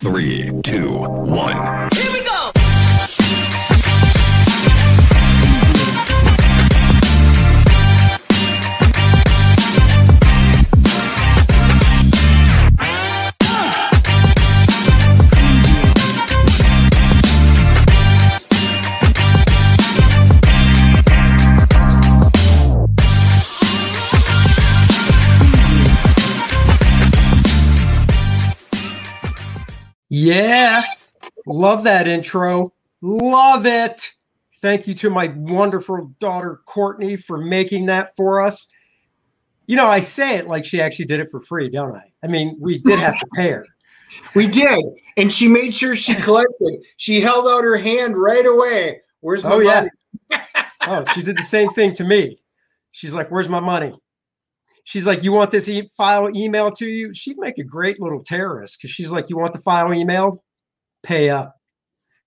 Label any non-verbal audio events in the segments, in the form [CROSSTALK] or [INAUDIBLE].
Three, two, one. Love that intro. Love it. Thank you to my wonderful daughter, Courtney, for making that for us. You know, I say it like she actually did it for free, don't I? I mean, we did have to pay her. [LAUGHS] We did, and she made sure she [LAUGHS] collected. She held out her hand right away. Where's my Oh, yeah. [LAUGHS] Oh, she did the same thing to me. She's like, Where's my money? She's like, You want this e- file emailed to you? She'd make a great little terrorist because she's like, You want the file emailed? Pay up.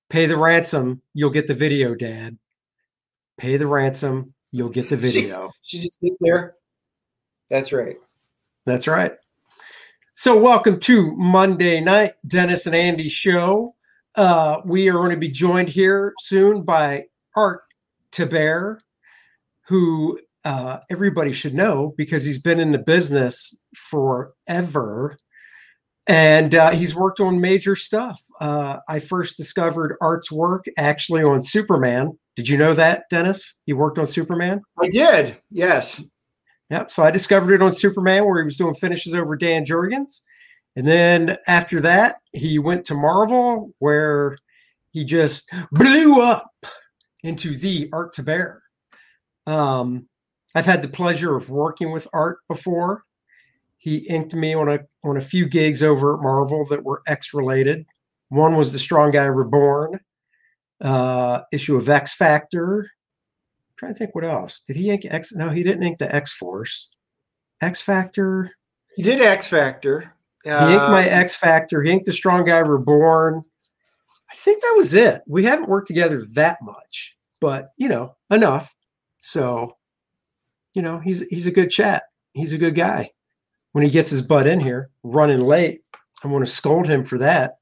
Pay the ransom. You'll get the video, Dad. Pay the ransom. You'll get the [LAUGHS] She- video. She just sits there. That's right. That's right. So, welcome to Monday night, Dennis and Andy show. Uh, we are going to be joined here soon by Art Thibert, who uh, everybody should know because he's been in the business forever and uh, he's worked on major stuff. Uh, I first discovered Art's work actually on Superman. Did you know that, Dennis? He worked on Superman? I did. Yes. Yep. So I discovered it on Superman where he was doing finishes over Dan Jurgens. And then after that, he went to Marvel where he just blew up into the Art Thibert. Um, I've had the pleasure of working with Art before. He inked me on a on a few gigs over at Marvel that were X related. One was the Strong Guy Reborn uh, issue of X Factor trying to think what else. Did he ink X? No, he didn't ink the X Force. X Factor. He did X Factor. He inked my Uh, X Factor. He inked the Strong Guy Reborn. I think that was it. We haven't worked together that much, but you know, enough. So, you know, he's he's a good chat. He's a good guy. When he gets his butt in here, running late, I want to scold him for that.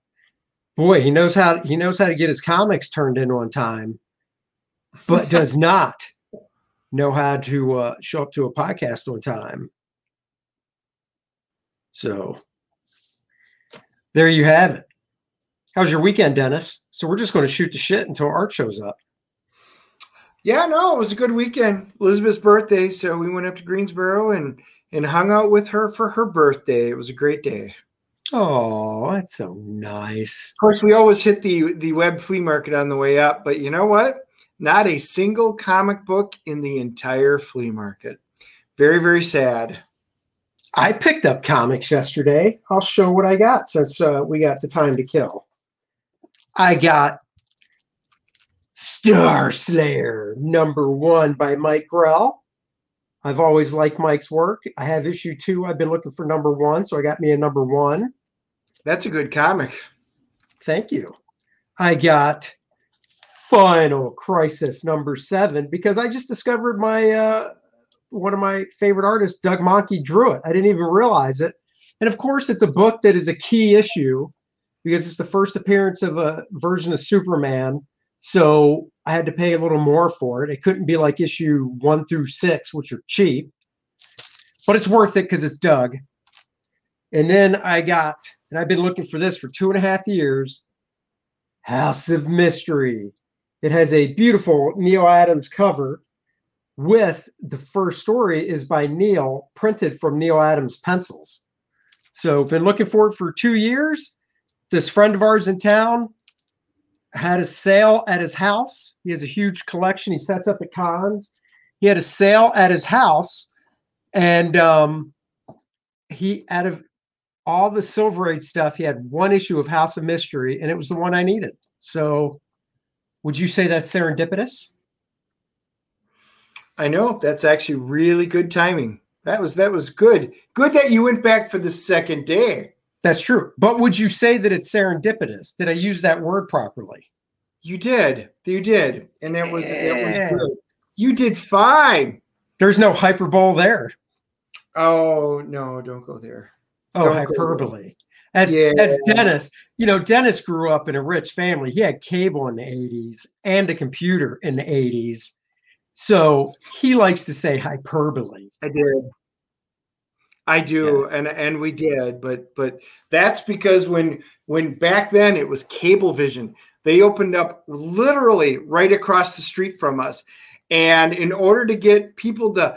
Boy, he knows how he knows how to get his comics turned in on time, but [LAUGHS] does not know how to uh, show up to a podcast on time. So there you have it. How's your weekend, Dennis? So we're just going to shoot the shit until Art shows up. Yeah, no, it was a good weekend. Elizabeth's birthday, so we went up to Greensboro and and hung out with her for her birthday. It was a great day. Oh, that's so nice. Of course, we always hit the the web flea market on the way up, but you know what? Not a single comic book in the entire flea market. Very, very sad. I picked up comics yesterday. I'll show what I got since uh, we got the time to kill. I got Star Slayer number one by Mike Grell. I've always liked Mike's work. I have issue two. I've been looking for number one, so I got me a number one. That's a good comic. Thank you. I got Final Crisis number seven because I just discovered my uh, one of my favorite artists, Doug Mahnke, drew it. I didn't even realize it. And of course, it's a book that is a key issue because it's the first appearance of a version of Superman. So I had to pay a little more for it. It couldn't be like issue one through six, which are cheap, but it's worth it because it's Doug. And then I got, and I've been looking for this for two and a half years House of Mystery. It has a beautiful Neal Adams cover with the first story is by Neal, printed from Neal Adams pencils. So been looking for it for two years. This friend of ours in town had a sale at his house. He has a huge collection. He sets up at cons. He had a sale at his house, and um, he out of all the Silver Age stuff, he had one issue of House of Mystery, and it was the one I needed. So, would you say that's serendipitous? I know that's actually really good timing. That was that was good. Good that you went back for the second day. That's true. But would you say that it's serendipitous? Did I use that word properly? You did. You did. And it was it was good. You did fine. There's no hyperbole there. Oh no, don't go there. Oh, Don't there. hyperbole. As Yeah. as Dennis, you know, Dennis grew up in a rich family. He had cable in the 80s and a computer in the 80s. So he likes to say hyperbole. I did. I do, and and we did, but but that's because when when back then it was Cablevision. They opened up literally right across the street from us, and in order to get people to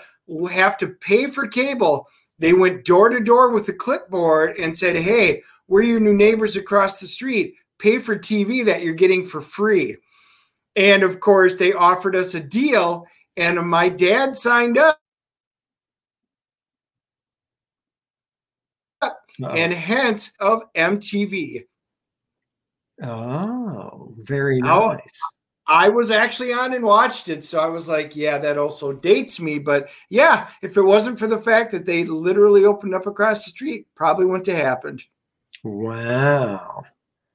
have to pay for cable, they went door to door with a clipboard and said, "Hey, we're your new neighbors across the street. Pay for TV that you're getting for free." And of course, they offered us a deal, and my dad signed up. And hence of MTV. oh, very Oh. nice. I was actually on and watched it, so I was like, yeah, that also dates me. But yeah, if it wasn't for the fact that they literally opened up across the street, probably wouldn't have happened. Wow.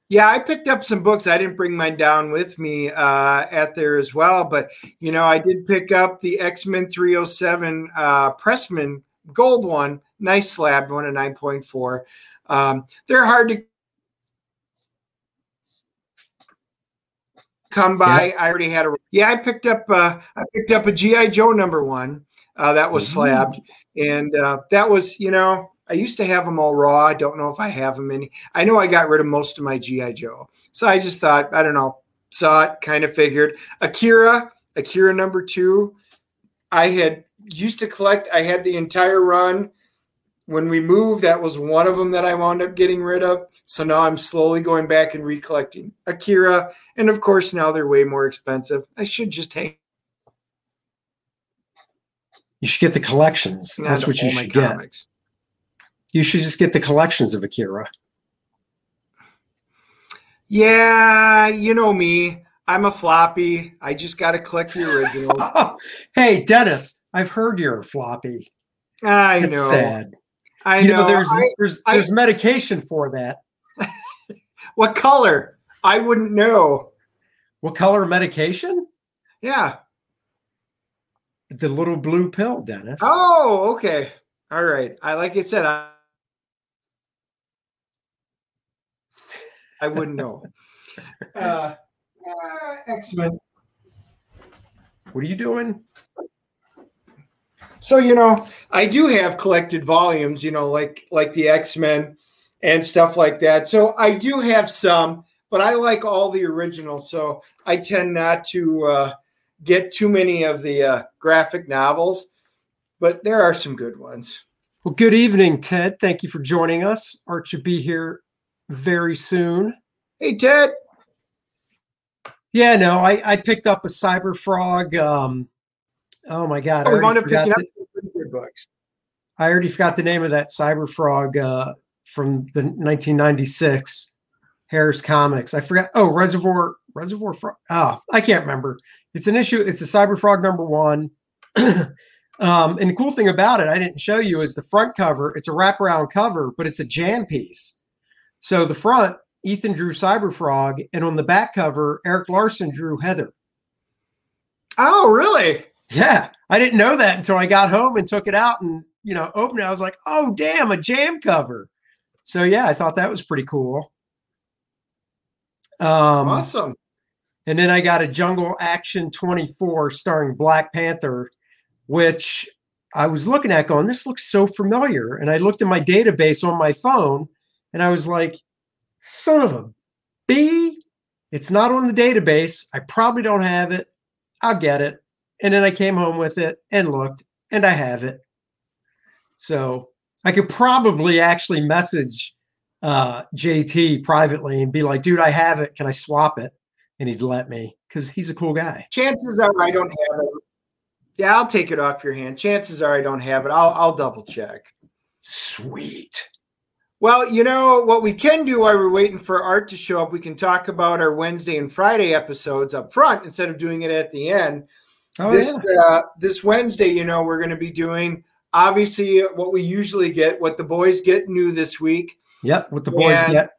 Yeah, I picked up some books. I didn't bring mine down with me uh, at there as well, but you know, I did pick up the X Men 307 uh, Pressman Gold one, nice slab one, a 9.4. Um, they're hard to come by. I already had a yeah. I picked up uh, I picked up a GI Joe number one uh, that was Ooh. slabbed, and uh, that was you know I used to have them all raw. I don't know if I have them any. I know I got rid of most of my GI Joe, so I just thought I don't know. Saw it, kind of figured. Akira, Akira number two. I had used to collect. I had the entire run. When we moved, that was one of them that I wound up getting rid of. So now I'm slowly going back and recollecting Akira, and of course now they're way more expensive. I should just hang You should get the collections. on That's what you should get. comics. You should just get the collections of Akira. Yeah, you know me. I'm a floppy. I just got to collect the original. [LAUGHS] hey, Dennis, I've heard you're a floppy. I That's know. sad. I you know. know, there's I- there's I- there's medication for that. [LAUGHS] what color? I wouldn't know. What color medication? Yeah. The little blue pill, Dennis. Oh, okay. All right. I like I said, I, I wouldn't know. [LAUGHS] Uh, uh, X Men. What are you doing? So you know, I do have collected volumes. You know, like like the X Men and stuff like that. So I do have some, but I like all the originals. So I tend not to uh, get too many of the uh, graphic novels, but there are some good ones. Well, good evening, Ted. Thank you for joining us. Art should be here very soon. Hey, Ted. Yeah, no, I, I picked up a Cyber Frog. Um, oh my God, I already, wound up forgot picking up the, some pretty good books. I already forgot the name of that Cyber Frog uh, from the 1996 Harris Comics. I forgot. Oh, Reservoir Reservoir Frog. Oh, I can't remember. It's an issue. It's a Cyber Frog number one. [CLEARS THROAT] um, and the cool thing about it, I didn't show you, is the front cover. It's a wraparound cover, but it's a jam piece. So the front, Ethan drew Cyber Frog, and on the back cover, Erik Larsen drew Heather. Oh, really? Yeah, I didn't know that until I got home and took it out and you know opened it. I was like, oh damn, a jam cover. So yeah, I thought that was pretty cool. Um, awesome. and then I got a Jungle Action 24 starring Black Panther, which I was looking at going, this looks so familiar. And I looked in my database on my phone and I was like, son of a B, it's not on the database. I probably don't have it. I'll get it. And then I came home with it and looked and I have it. So I could probably actually message uh, JT privately and be like, dude, I have it. Can I swap it? And he'd let me because he's a cool guy. Chances are I don't have it. Yeah, I'll take it off your hand. Chances are I don't have it. I'll I'll double check. Sweet. Well, you know what we can do while we're waiting for Art to show up, we can talk about our Wednesday and Friday episodes up front instead of doing it at the end. Oh, this yeah. uh, this Wednesday, you know, we're going to be doing obviously what we usually get, what the boys get new this week. Yep. What the boys And- get.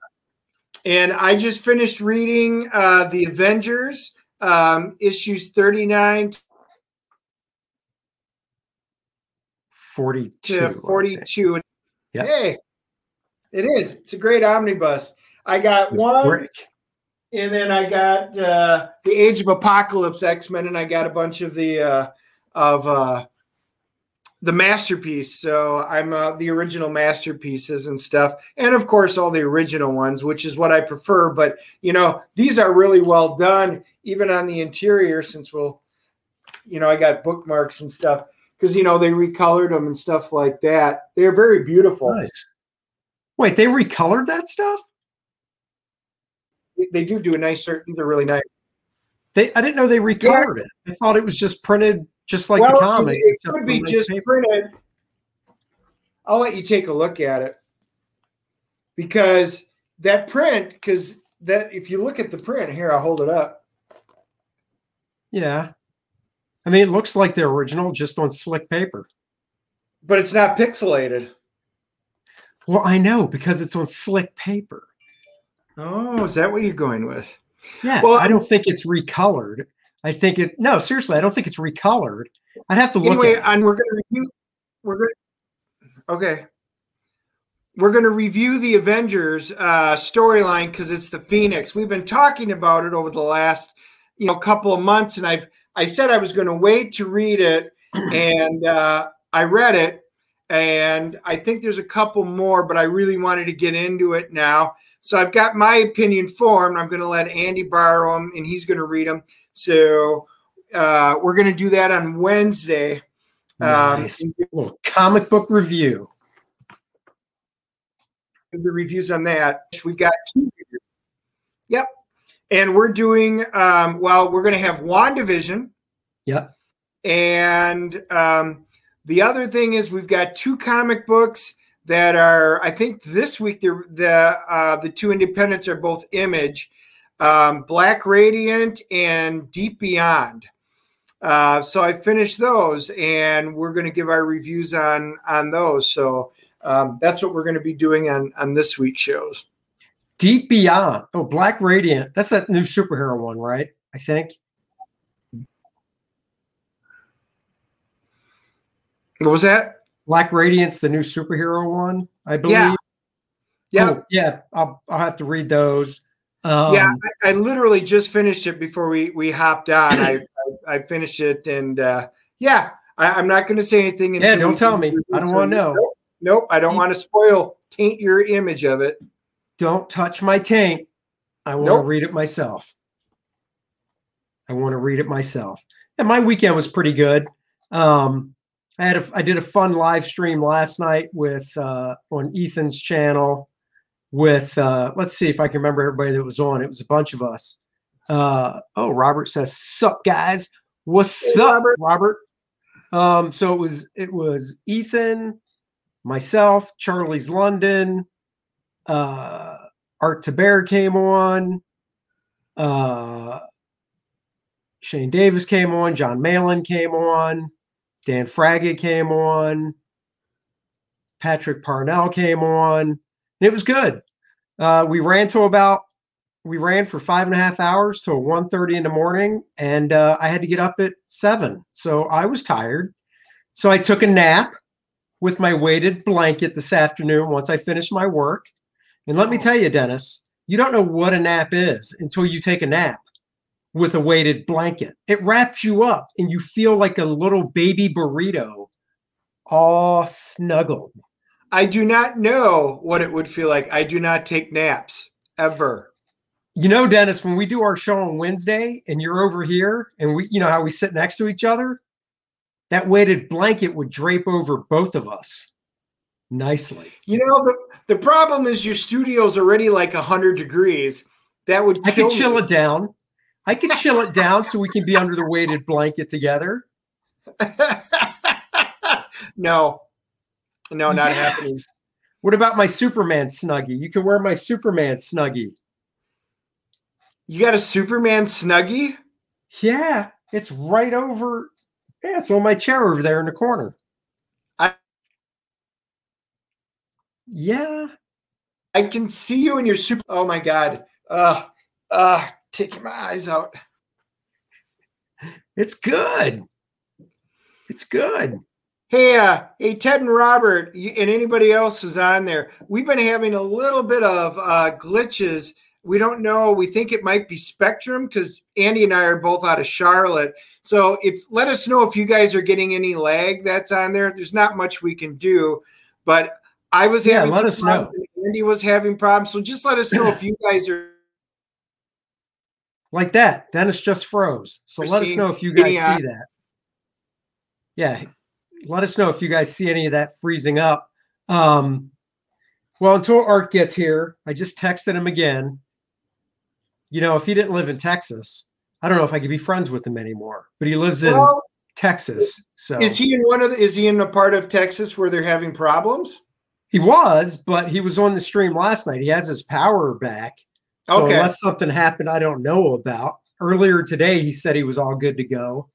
And I just finished reading uh, the Avengers um, issues 39 42. to 42. Yep. Hey, It is. It's a great omnibus. I got one, brick. And then I got uh, the Age of Apocalypse X Men, and I got a bunch of the uh, of uh, the masterpiece. So I'm uh, the original masterpieces and stuff, and of course all the original ones, which is what I prefer. But you know, these are really well done, even on the interior. Since we'll, you know, I got bookmarks and stuff because you know they recolored them and stuff like that. They're very beautiful. Nice. Wait, they recolored that stuff? They do do a nice. Search. These are really nice. They, I didn't know they recolored yeah. it. I thought it was just printed just like well, the comics. It could be just paper. printed. I'll let you take a look at it because that print, because that if you look at the print here, I'll hold it up. Yeah. I mean, it looks like the original just on slick paper. But it's not pixelated. Well, I know because it's on slick paper. Oh, is that what you're going with? Yeah. Well, I don't think it's recolored. I think it. No, seriously, I don't think it's recolored. I'd have to look. Anyway, and we're going to review. We're going. Okay. We're going to review the Avengers uh, storyline because it's the Phoenix. We've been talking about it over the last, you know, couple of months, and I've I said I was going to wait to read it, [CLEARS THROAT] and uh, I read it, and I think there's a couple more, but I really wanted to get into it now. So I've got my opinion formed. I'm going to let Andy borrow them, and he's going to read them. So uh, we're going to do that on Wednesday. Um, nice. Um, little comic book review. The reviews on that. We've got two. Yep. And we're doing, um, well, we're going to have WandaVision. Yep. And um, the other thing is we've got two comic books that are, I think this week, the, the, uh, the two independents are both image um, Black Radiant and Deep Beyond. Uh, so I finished those, and we're going to give our reviews on on those. So um, that's what we're going to be doing on on this week's shows. Deep Beyond. Oh, Black Radiant. That's that new superhero one, right? I think. What was that? Black Radiance, the new superhero one, I believe. Yeah. Yeah. Oh, yeah. I'll, I'll have to read those. Um, yeah, I, I, literally just finished it before we we hopped on. I, [COUGHS] I, I finished it, and uh, yeah, I, am not going to say anything. Yeah, don't tell me. I don't want to know. Nope, nope I don't want to spoil taint your image of it. Don't touch my taint. I want to nope. read it myself. I want to read it myself. And my weekend was pretty good. Um, I had a, I did a fun live stream last night with uh, on Ethan's channel with uh, let's see if I can remember everybody that was on. It was a bunch of us. Uh, oh, Robert says, "Sup, guys? What's hey, up, Robert?" Robert. Um, so it was it was Ethan, myself, Charlie's London, uh, Art Thibert came on, uh, Shane Davis came on, Jon Malin came on, Dan Fraga came on, Patrick Parnell came on. It was good. Uh, we ran to about we ran for five and a half hours till 1.30 in the morning and uh, i had to get up at 7 so i was tired. So i took a nap with my weighted blanket this afternoon once i finished my work. And let me tell you dennis you don't know what a nap is until you take a nap with a weighted blanket it wraps you up and you feel like a little baby burrito all snuggled I do not know what it would feel like. I do not take naps ever. You know, Dennis, when we do our show on Wednesday and you're over here and we, you know, how we sit next to each other, that weighted blanket would drape over both of us nicely. You know, the, the problem is your studio's already like 100 degrees. That would I could chill it down. I can chill it down so we can be under the weighted blanket together. [LAUGHS] no, no, not yes. happening. What about my Superman snuggie? You can wear my Superman snuggie. You got a Superman snuggie? Yeah, it's right over. Yeah, it's on my chair over there in the corner. I. Yeah. I can see you in your super. Oh my god. Uh, uh, taking my eyes out. It's good. It's good. Hey, uh, hey, Ted and Robert, and anybody else who's on there, we've been having a little bit of uh, glitches. We don't know. We think it might be Spectrum because Andy and I are both out of Charlotte. So, if let us know if you guys are getting any lag that's on there. There's not much we can do, but I was Yeah, having let us know. Andy was having problems. So, just let us know if you guys are like that. Dennis just froze. So We're let us know if you guys see that. Yeah, let us know if you guys see any of that freezing up. Um, well, until Art gets here, I just texted him again. You know, if he didn't live in Texas, I don't know if I could be friends with him anymore. But he lives in Well, Texas, so is he in one of the, is he in a part of Texas where they're having problems? He was, but he was on the stream last night. He has his power back. So Okay. unless something happened I don't know about. Earlier today, he said he was all good to go.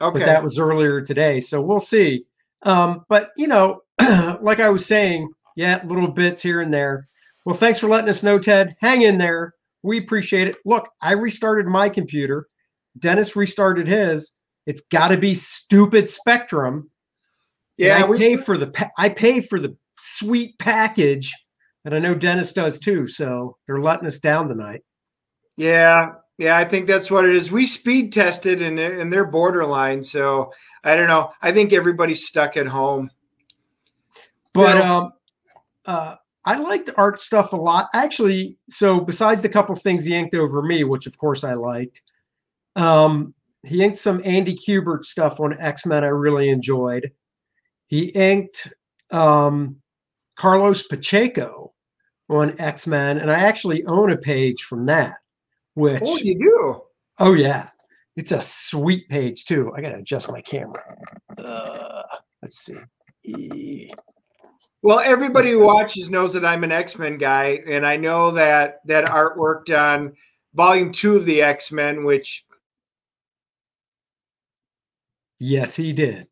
Okay. But that was earlier today. So we'll see. Um, but you know, [CLEARS THROAT] like I was saying, yeah, little bits here and there. Well, thanks for letting us know, Ted. Hang in there. We appreciate it. Look, I restarted my computer. Dennis restarted his. It's got to be stupid Spectrum. And yeah, I we, pay for the I pay for the sweet package, and I know Dennis does too. So they're letting us down tonight. Yeah, yeah, I think that's what it is. We speed tested and and they're borderline. So I don't know. I think everybody's stuck at home. But um, uh, I liked art stuff a lot. Actually, so besides the couple things he inked over me, which of course I liked, um, he inked some Andy Kubert stuff on X Men. I really enjoyed. He inked um, Carlos Pacheco on X Men, and I actually own a page from that. Which Oh, you do. Oh yeah, it's a sweet page too. I gotta adjust my camera. Uh, let's see. E- Well, everybody who watches knows that I'm an X Men guy, and I know that that artwork worked on Volume Two of the X Men, which Yes, he did.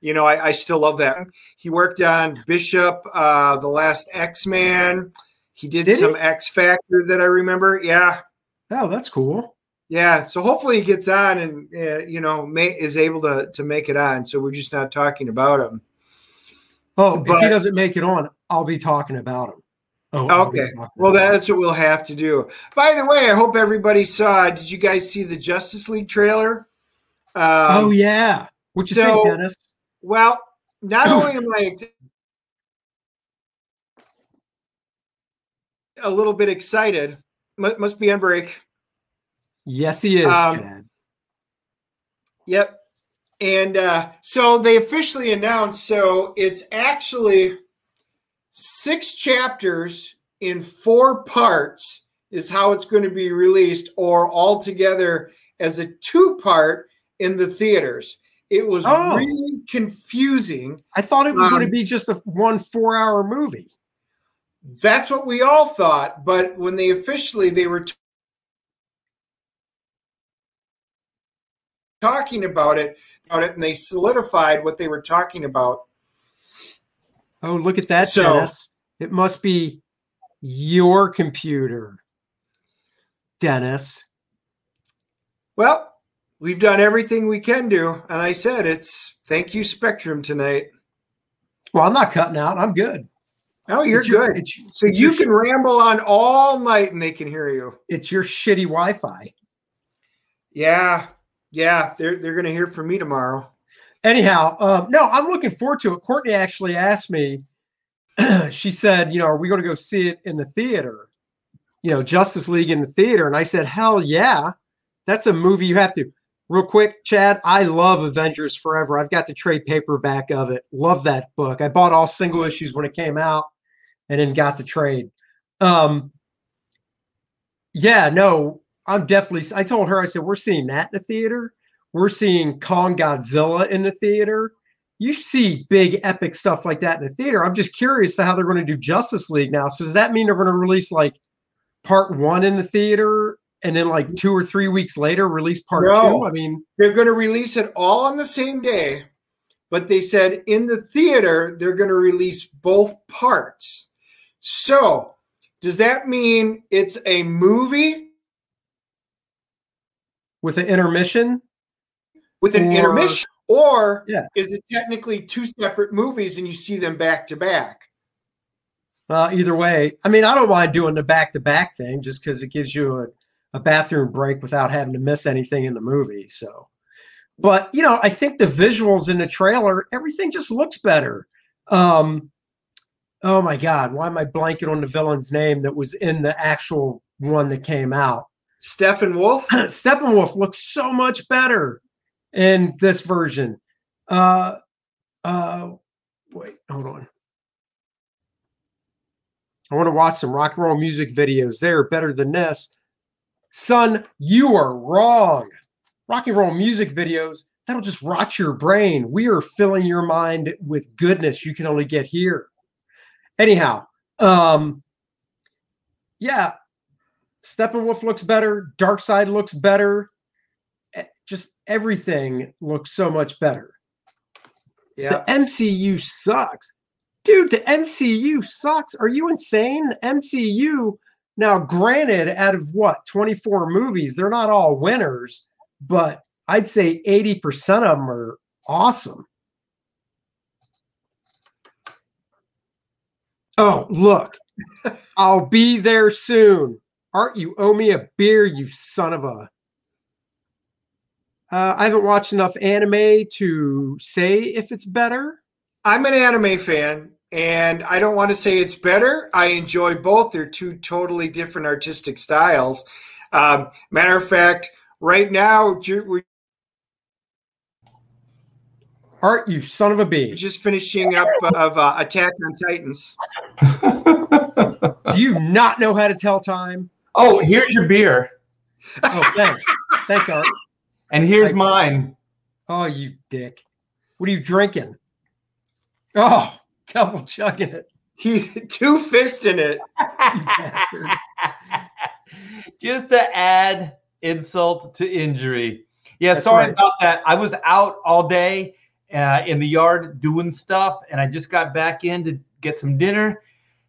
you know I, I still love that. He worked on Bishop, uh, the last X Man. He did, Did some he? X Factor that I remember. Yeah, Oh, that's cool. Yeah, so hopefully he gets on and uh, you know may, is able to to make it on. So we're just not talking about him. Oh, if But- he doesn't make it on, I'll be talking about him. Oh, Okay. Well, that's what we'll have to do. By the way, I hope everybody saw. Did you guys see the Justice League trailer? Um, oh yeah. What you so- think, Dennis? Well, not only am I a little bit excited, mu- must be on break. Yes, he is, um, Yep. And uh, so they officially announced. So it's actually six chapters in four parts is how it's going to be released, or all together as a two part in the theaters. It was Oh. really confusing. I thought it was going um, to be just a one four-hour movie. That's what we all thought. But when they officially they were t- talking about it, about it, and they solidified what they were talking about. Oh, look at that, So- Dennis. It must be your computer, Dennis. Well, we've done everything we can do, and I said it's thank you Spectrum tonight. Well, I'm not cutting out. I'm good. Oh, you're It's your- good. It's, So it's you your can ramble on all night and they can hear you. it's your shitty Wi-Fi. Yeah, yeah, they're they're gonna hear from me tomorrow. Anyhow, um, no, I'm looking forward to it. Courtney actually asked me. [CLEARS THROAT] she said, "You know, are we going to go see it in the theater? You know, Justice League in the theater?" And I said, "Hell yeah, that's a movie you have to." Real quick, Chad, I love Avengers Forever. I've got the trade paperback of it. Love that book. I bought all single issues when it came out, and then got the trade. Um, yeah, no, I'm definitely. I told her, I said, we're seeing that in the theater. We're seeing Kong Godzilla in the theater. You see big epic stuff like that in the theater. I'm just curious to how they're going to do Justice League now. So does that mean they're going to release like part one in the theater and then like two or three weeks later release part No. two? I mean, They're gonna release it all on the same day, but they said in the theater they're gonna release both parts. So does that mean it's a movie with an intermission, with an Or- intermission? Or Yeah. is it technically two separate movies and you see them back to back? Well, either way, I mean, I don't mind doing the back to back thing just because it gives you a, a bathroom break without having to miss anything in the movie. So, but you know, I think the visuals in the trailer, everything just looks better. Um, oh my God, why am I blanking on the villain's name that was in the actual one that came out? Steppenwolf? [CLEARS THROAT] Steppenwolf looks so much better in this version. Uh, uh, wait, hold on. I want to watch some rock and roll music videos. They are better than this. Son, you are wrong. Rock and roll music videos, that'll just rot your brain. We are filling your mind with goodness you can only get here. Anyhow, um, yeah, Steppenwolf looks better. Darkseid looks better. Just everything looks so much better. Yeah. The MCU sucks. Dude, the MCU sucks. Are you insane? The MCU, now granted, out of what, 24 movies, they're not all winners, but I'd say 80% of them are awesome. Oh, look. [LAUGHS] I'll be there soon. Art, you owe me a beer, you son of a. Uh, I haven't watched enough anime to say if it's better. I'm an anime fan, and I don't want to say it's better. I enjoy both. They're two totally different artistic styles. Um, matter of fact, right now we're Art, you son of a bee. just finishing up of uh, Attack on Titans. [LAUGHS] Do you not know how to tell time? oh, here's your beer, Oh, thanks. thanks, Art. and here's I- mine. Oh, you dick. What are you drinking? Oh, double chugging it, He's two fisting it. you bastard. [LAUGHS] Just to add insult to injury. Yeah, That's sorry right. about that. I was out all day uh, in the yard doing stuff, and I just got back in to get some dinner,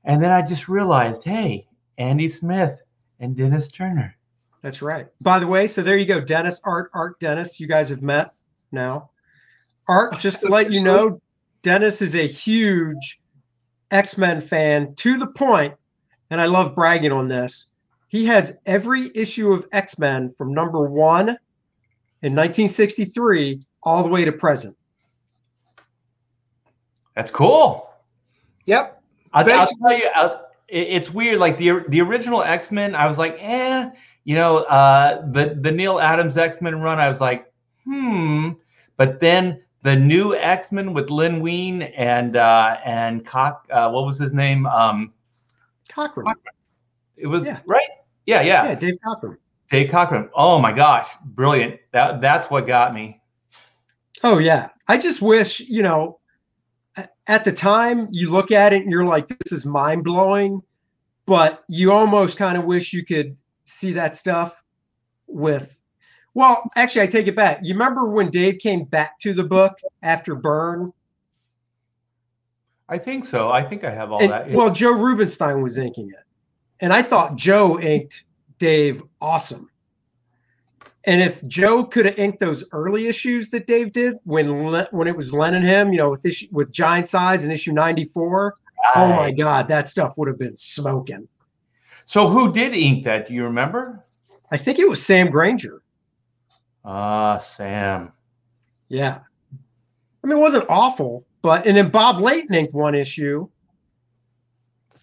and then I just realized, hey, Andy Smith and Dennis Turner. That's right. By the way, so there you go. Dennis, Art, Art, Dennis. You guys have met now. Art, just to let you know, Dennis is a huge X Men fan to the point, and I love bragging on this. He has every issue of X Men from number one in 1963 all the way to present. That's cool. Yep. I'll, I'll tell you, I'll, it's weird. Like the the original X Men, I was like, eh, you know, uh, the the Neal Adams X Men run, I was like, hmm. But then the new X Men with Len Wein and uh, and Cock, uh, what was his name? Um, Cockrum. it was Yeah. right. Yeah, yeah, Yeah, Dave Cockrum. Dave Cockrum. Oh my gosh, brilliant! That that's what got me. Oh yeah. I just wish, you know, a- at the time you look at it and you're like, this is mind blowing, but you almost kind of wish you could see that stuff with. Well, actually, I take it back. You remember when Dave came back to the book after Byrne? I think so. I think I have all And, that. well, Joe Rubinstein was inking it, and I thought Joe inked Dave awesome. And if Joe could have inked those early issues that Dave did when Le- when it was Len and him, you know, with issue, with Giant Size and issue ninety four, oh my God, that stuff would have been smoking. So who did ink that? Do you remember? I think it was Sam Grainger. Ah, Sam. Yeah, I mean, it wasn't awful, but and then Bob Layton inked one issue.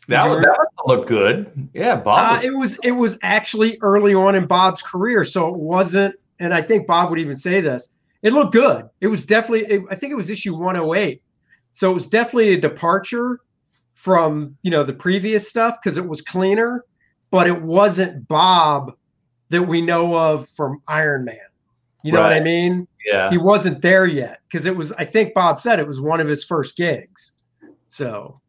That would, that would look good. Yeah, Bob. Uh, it was it was actually early on in Bob's career, so it wasn't. And I think Bob would even say this. It looked good. It was definitely. It, I think it was issue 108, so it was definitely a departure from you know the previous stuff because it was cleaner, but it wasn't Bob that we know of from Iron Man. You know what I mean? yeah. He wasn't there yet because it was. I think Bob said it was one of his first gigs. So,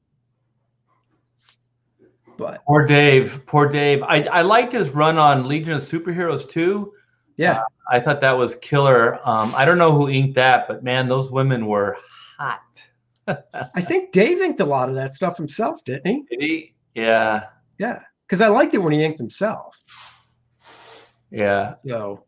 but Poor Dave. Poor Dave. I, I liked his run on Legion of Superheroes too. yeah. I thought that was killer. Um, I don't know who inked that, but man, those women were hot. [LAUGHS] I think Dave inked a lot of that stuff himself, didn't he? Did he? Yeah. Yeah, because I liked it when he inked himself. Yeah. So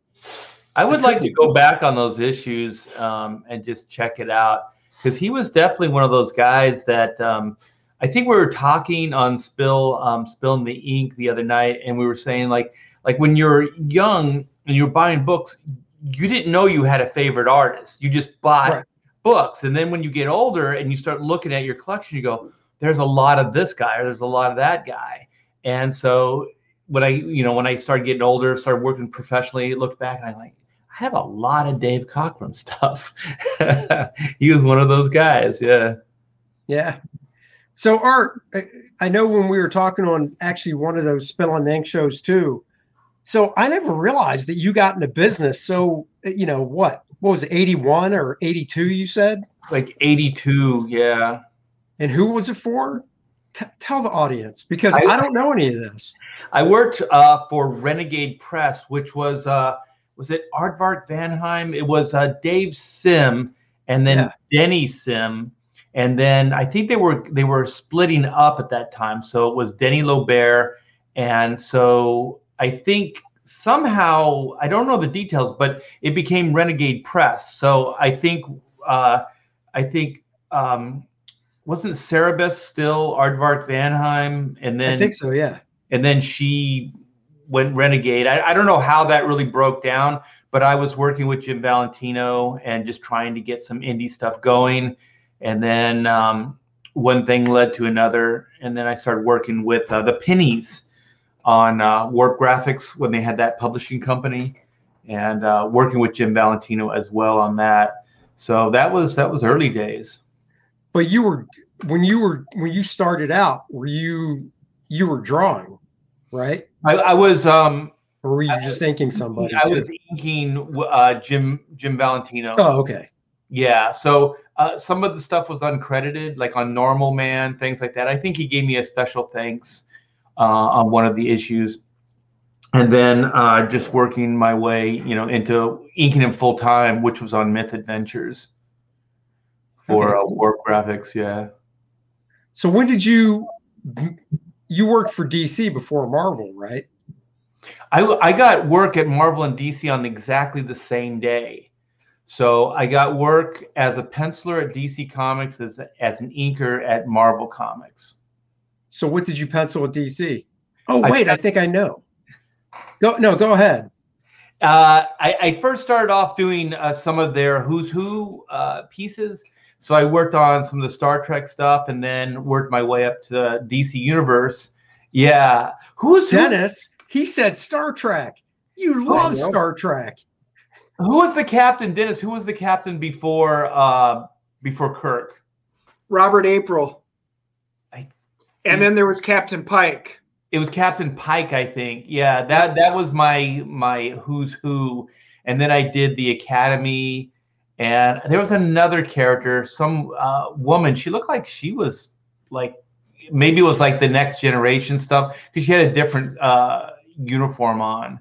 I would like to go back on those issues um, and just check it out because he was definitely one of those guys that um, I think we were talking on Spill um, Spilling the Ink the other night, and we were saying like like when you're young and you're buying books, you didn't know you had a favorite artist. You just bought Right. books, and then when you get older and you start looking at your collection, you go, "There's a lot of this guy, or there's a lot of that guy," and so when I, you know, when I started getting older, started working professionally, looked back and I like, I have a lot of Dave Cockrum stuff. [LAUGHS] he was one of those guys. Yeah. Yeah. So Art, I- know when we were talking on actually one of those Spill on Ink shows too. So I never realized that you got into business. So you know what? What was it, 81 or 82? You said, like 82. Yeah. and who was it for? T- tell the audience because I- I, don't know any of this. I worked uh, for Renegade Press, which was, uh, was it Aardvark-Vanaheim? It was uh, Dave Sim and then Yeah. Deni Sim. And then I think they were they were splitting up at that time. So it was Deni Loubert. And so I think somehow I don't know the details, but it became Renegade Press. So I think uh, I think um, wasn't Cerebus still Aardvark-Vanaheim? And then I think so. Yeah. and then she went renegade. I, I don't know how that really broke down, but I was working with Jim Valentino and just trying to get some indie stuff going. And then um, one thing led to another, and then I started working with uh, the Pinis on uh, Warp Graphics when they had that publishing company, and uh, working with Jim Valentino as well on that. So that was that was early days. But you were when you were when you started out, were you you were drawing, right? I, I was um, Or were you just thinking somebody? I too? was inking uh, Jim Jim Valentino. Oh, okay. Yeah. So uh, some of the stuff was uncredited, like on Normal Man, things like that. I think he gave me a special thanks uh, on one of the issues. And then uh, just working my way, you know, into inking him full time, which was on Myth Adventures for Okay, uh. Warp Graphics. Yeah. So when did you you worked for DC before Marvel, right? I, I got work at Marvel and DC on exactly the same day. So I got work as a penciler at DC Comics as, as an inker at Marvel Comics. So what did you pencil at DC? Oh wait, I think I know. Go no, go ahead. Uh, I, I first started off doing uh, some of their Who's Who uh, pieces. So I worked on some of the Star Trek stuff, and then worked my way up to DC Universe. Yeah, Who's Who? Dennis, he said Star Trek. You love yeah. Star Trek. Who was the captain, Dennis? Who was the captain before uh, before Kirk? Robert April. I- and then there was Captain Pike. It was Captain Pike, I think. Yeah, that that was my my Who's Who, and then I did the Academy, and there was another character, some uh, woman. She looked like she was like maybe it was like the next generation stuff because she had a different uh, uniform on,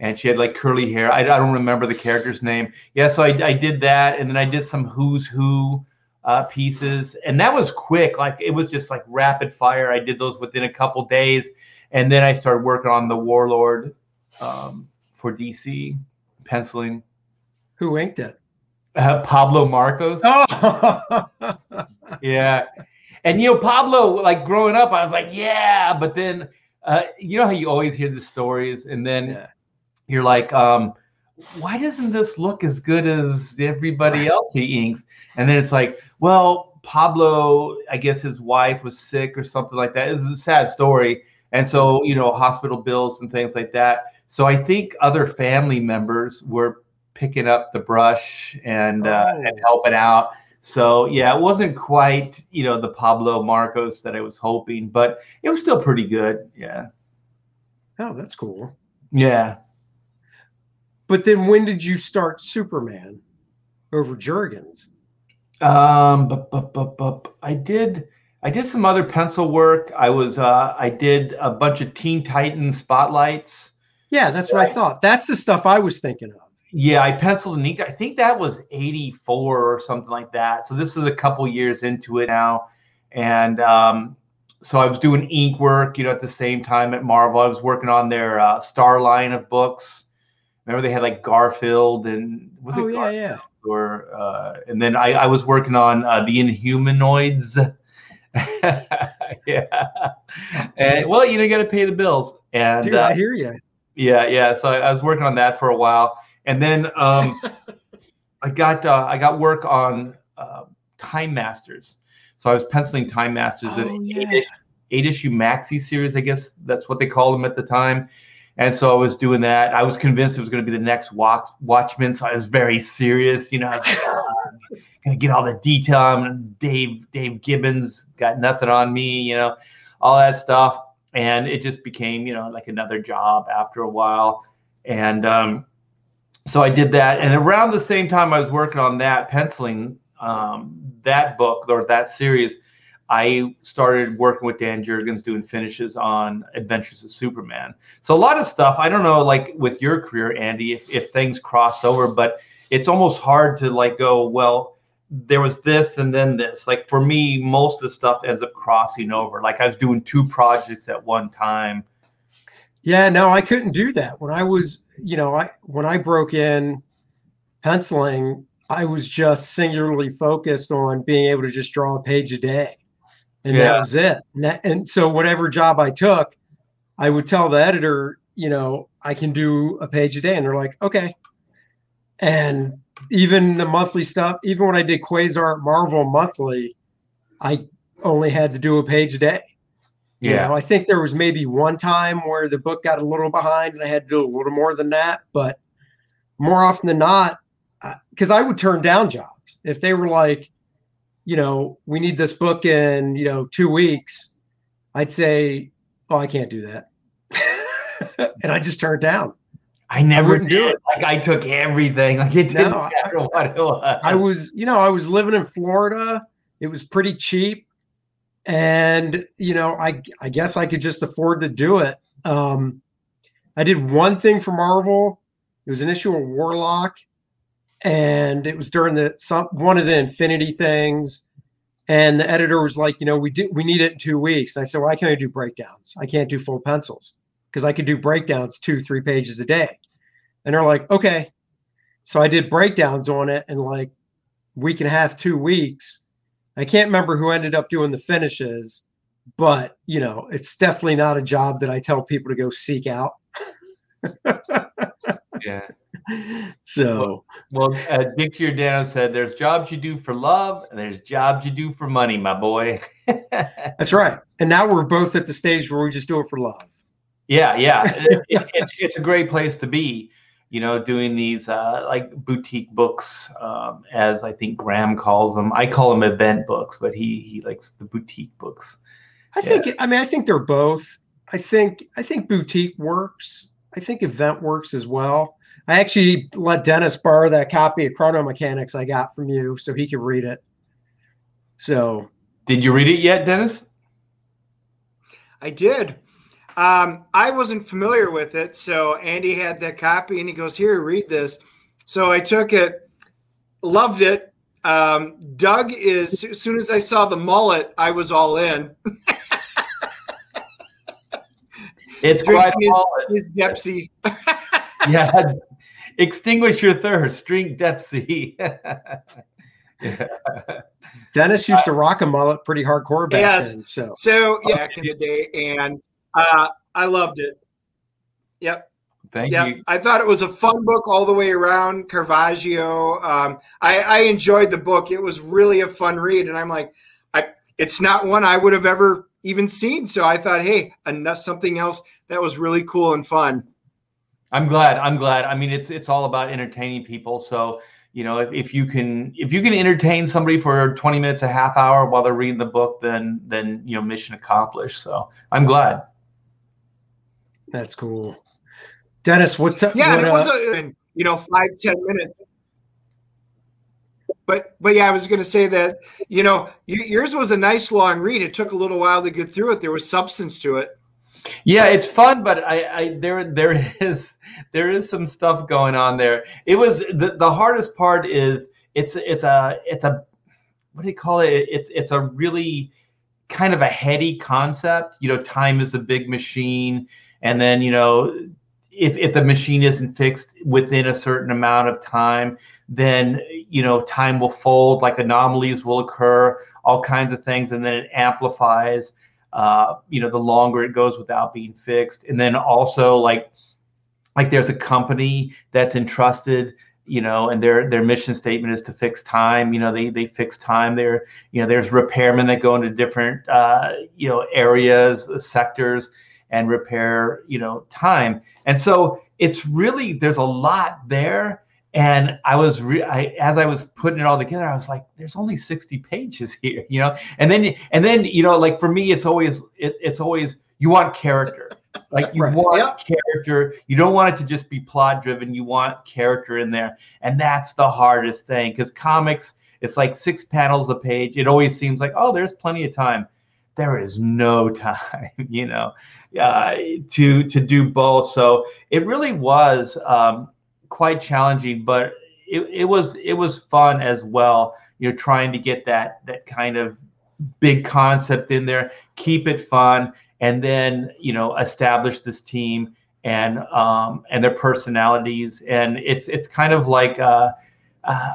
and she had like curly hair. I, I don't remember the character's name. Yeah, so I, I did that, and then I did some Who's Who uh, pieces, and that was quick. Like it was just like rapid fire. I did those within a couple days, and then I started working on the Warlord um, for DC, penciling Who inked it? uh, Pablo Marcos. Oh, [LAUGHS] Yeah, and you know Pablo, like growing up, I was like, yeah, but then uh, you know how you always hear the stories, and then Yeah. You're like, um, why doesn't this look as good as everybody else he inks? And then it's like, well, Pablo, I guess his wife was sick or something like that. It's a sad story. And so, you know, hospital bills and things like that. So I think other family members were picking up the brush and uh, Oh. and helping out. So yeah, it wasn't quite, you know, the Pablo Marcos that I was hoping, but it was still pretty good. Yeah. oh, that's cool. Yeah. But then when did you start Superman over Jurgens? Um, but, but, but, but I did, I did some other pencil work. I was, uh, I did a bunch of Teen Titans spotlights. Yeah, that's what I thought. That's the stuff I was thinking of. Yeah, I penciled and inked. I think that was 84 or something like that. So this is a couple years into it now. And, um, so I was doing ink work, you know, at the same time at Marvel. I was working on their uh, Star line of books, remember they had like Garfield and was Oh it yeah, Garfield yeah. or uh, and then I, I was working on uh, the Inhumanoids. [LAUGHS] yeah, and well, you know, you got to pay the bills, and Dude, uh, I hear you. yeah, yeah. So I, I was working on that for a while, and then um, [LAUGHS] I got uh, I got work on uh, Time Masters. So I was penciling Time Masters, Oh, an yeah. eight, issue, eight issue maxi series, I guess that's what they called them at the time. And so I was doing that. I was convinced it was going to be the next Watch, Watchmen, so I was very serious. You know, [LAUGHS] I was like, "Oh, gonna get all the detail. I'm Dave Dave Gibbons got nothing on me. You know, all that stuff. And it just became, you know, like another job after a while. And um, so I did that. And around the same time I was working on that, penciling um, that book or that series, I started working with Dan Jurgens doing finishes on Adventures of Superman. So a lot of stuff, I don't know, like with your career, Andy, if, if things crossed over, but it's almost hard to like go, well, there was this and then this. Like for me, most of the stuff ends up crossing over. Like I was doing two projects at one time. Yeah, no, I couldn't do that. When I was, you know, I when I broke in penciling, I was just singularly focused on being able to just draw a page a day. And Yeah. that was it. And, that, and so whatever job I took, I would tell the editor, you know, I can do a page a day. And they're like, okay. And even the monthly stuff, even when I did Quasar at Marvel monthly, I only had to do a page a day. You know, I think there was maybe one time where the book got a little behind and I had to do a little more than that. But more often than not, because I would turn down jobs if they were like, you know, we need this book in, you know, two weeks. I'd say, oh, I can't do that. [LAUGHS] and I just turned down. I never wouldn't do did. Like I took everything. Like it didn't No, I- matter what it was. I was, you know, I was living in Florida. It was pretty cheap. And, you know, I I guess I could just afford to do it. Um, I did one thing for Marvel. It was an issue of Warlock, and it was during the some one of the Infinity things. And the editor was like, you know, we do we need it in two weeks. And I said, well, I can only do breakdowns. I can't do full pencils because I could do breakdowns two, three pages a day. And they're like, okay. So I did breakdowns on it in like week and a half, two weeks. I can't remember who ended up doing the finishes, but you know, it's definitely not a job that I tell people to go seek out. [LAUGHS] yeah. [LAUGHS] So Well, uh, Dick Giordano said, "There's jobs you do for love, and there's jobs you do for money, my boy." [LAUGHS] that's right. And now we're both at the stage where we just do it for love. yeah, yeah. [LAUGHS] It- it- it's it's a great place to be. You know, doing these uh, like boutique books, um, as I think Graham calls them. I call them event books, but he he likes the boutique books. I think I mean I think they're both. I think I think boutique works. I think event works as well. I actually let Dennis borrow that copy of Chrono Mechanics I got from you so he could read it. So Did you read it yet, Dennis? I did. Um, I wasn't familiar with it, so Andy had that copy, and he goes, "Here, read this." So I took it, loved it. Um, Doug is as soon as I saw the mullet, I was all in. It's Drink quite a his- mullet. His Depsy. [LAUGHS] yeah. Extinguish your thirst. Drink Depsy. yeah. [LAUGHS] [LAUGHS] Dennis used to rock a mullet pretty hardcore back Yes. then. So So yeah, back in the day, and uh, I loved it. Yep. Thank Yeah, you. I thought it was a fun book all the way around. Caravaggio. Um, I, I enjoyed the book. It was really a fun read, and I'm like, I it's not one I would have ever even seen. So I thought, hey, enough something else that was really cool and fun. I'm glad. I'm glad. I mean, it's it's all about entertaining people. So you know, if, if you can if you can entertain somebody for 20 minutes, a half hour while they're reading the book, then then you know, mission accomplished. So I'm glad. that's cool. Dennis, what's up? Yeah, what, it was uh, a, you know five ten minutes. But but yeah, I was going to say that you know yours was a nice long read. It took a little while to get through it. There was substance to it. Yeah, it's fun, but I, I there there [LAUGHS] is there is some stuff going on there. It was the, the hardest part is it's it's a it's a what do you call it? It's it's a really kind of a heady concept. You know, time is a big machine, and then you know if if the machine isn't fixed within a certain amount of time, then you know time will fold, like anomalies will occur, all kinds of things, and then it amplifies. Uh, you know, the longer it goes without being fixed, and then also like like there's a company that's entrusted you know, and their their mission statement is to fix time. You know, they they fix time. There, you know, there's repairmen that go into different uh, you know areas, sectors, and repair you know time. And so it's really there's a lot there. And I was re- I, as I was putting it all together, I was like, "There's only 60 pages [LAUGHS] here," you know. And then and then you know, like for me, it's always it, it's always you want character like you right. want yep. character. You don't want it to just be plot driven. You want character in there. And that's the hardest thing because comics, it's like six panels a page. It always seems like, oh, there's plenty of time. There is no [LAUGHS] time, you know, uh, to to do both. So it really was um, quite challenging, but it, it was it was fun as well. You know, trying to get that that kind of big concept in there, keep it fun, and then you know establish this team and um, and their personalities and it's it's kind of like uh, uh,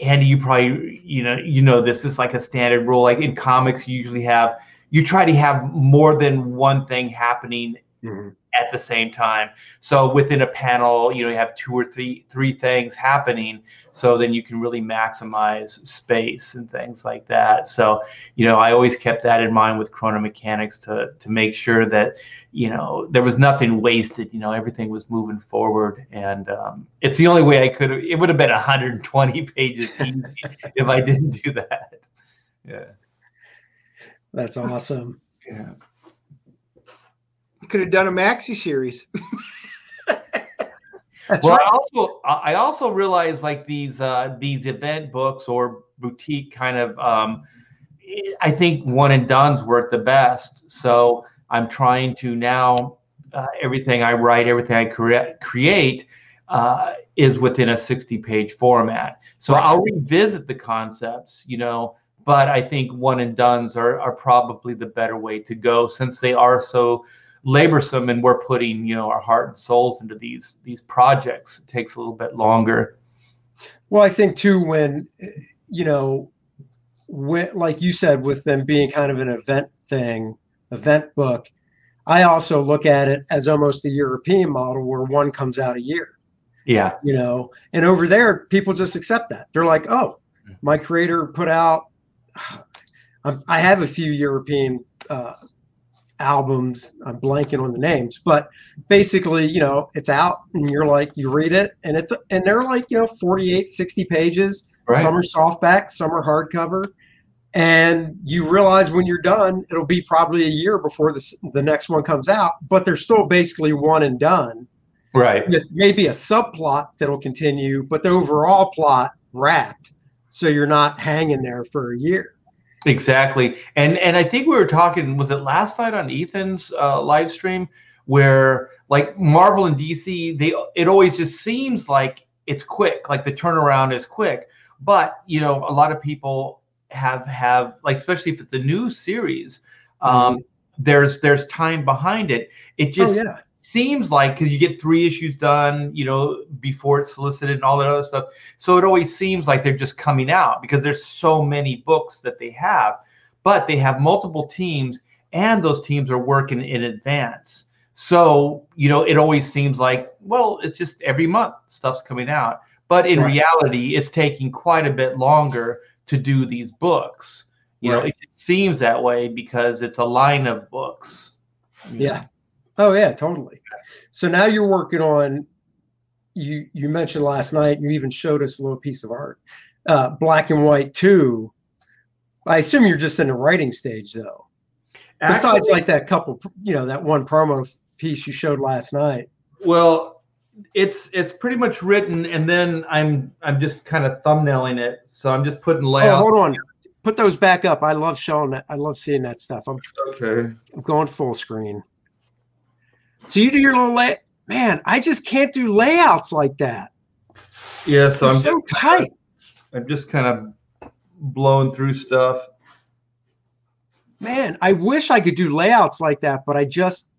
Andy you probably you know you know this is like a standard rule like in comics you usually have you try to have more than one thing happening mm-hmm. At the same time. So within a panel you know you have two or three three things happening so then you can really maximize space and things like that. So you know i always kept that in mind with chrono mechanics to to make sure that you know there was nothing wasted you know everything was moving forward. And um, it's the only way i could it would have been 120 [LAUGHS] pages [LAUGHS] if i didn't do that. Yeah. That's awesome. Yeah could have done a maxi series [LAUGHS] well, right. I also I also realize like these uh, these event books or boutique kind of um, I think one and done's work the best. So I'm trying to now uh, everything I write, everything I cre- create uh, is within a 60 page format. So right. I'll revisit the concepts, you know, but I think one and done's are, are probably the better way to go since they are so laborsome and we're putting you know our heart and souls into these these projects it takes a little bit longer. Well i think too when you know when like you said with them being kind of an event thing event book i also look at it as almost the european model where one comes out a year. Yeah. You know and over there people just accept that. They're like oh my creator put out [SIGHS] i have a few european uh, albums. I'm blanking on the names, but basically, you know, it's out and you're like, you read it and it's, and they're like, you know, 48, 60 pages. Right. Some are softback, some are hardcover. And you realize when you're done, it'll be probably a year before the, the next one comes out, but they're still basically one and done. Right. With maybe a subplot that'll continue, but the overall plot wrapped. So you're not hanging there for a year. Exactly, and and I think we were talking. Was it last night on Ethan's uh, live stream where like Marvel and DC, they it always just seems like it's quick, like the turnaround is quick. But you know, a lot of people have have like, especially if it's a new series, um, mm-hmm. there's there's time behind it. It oh, just oh, yeah seems like because you get three issues done, you know, before it's solicited and all that other stuff. So it always seems like they're just coming out because there's so many books that they have, but they have multiple teams and those teams are working in advance. So, you know, it always seems like, well, it's just every month stuff's coming out. But in right. reality, it's taking quite a bit longer to do these books. You right. know, it seems that way because it's a line of books. Yeah. Oh yeah, totally. So now you're working on. You you mentioned last night. You even showed us a little piece of art, uh, black and white too. I assume you're just in the writing stage though. Actually, Besides, like that couple, you know, that one promo piece you showed last night. Well, it's it's pretty much written, and then I'm I'm just kind of thumbnailing it. So I'm just putting layout. Oh, hold on, put those back up. I love showing that. I love seeing that stuff. I'm okay. I'm going full screen. So you do your little lay. Man, I just can't do layouts like that. Yeah, so I'm so just, tight. I'm just kind of blowing through stuff. Man, I wish I could do layouts like that, but I just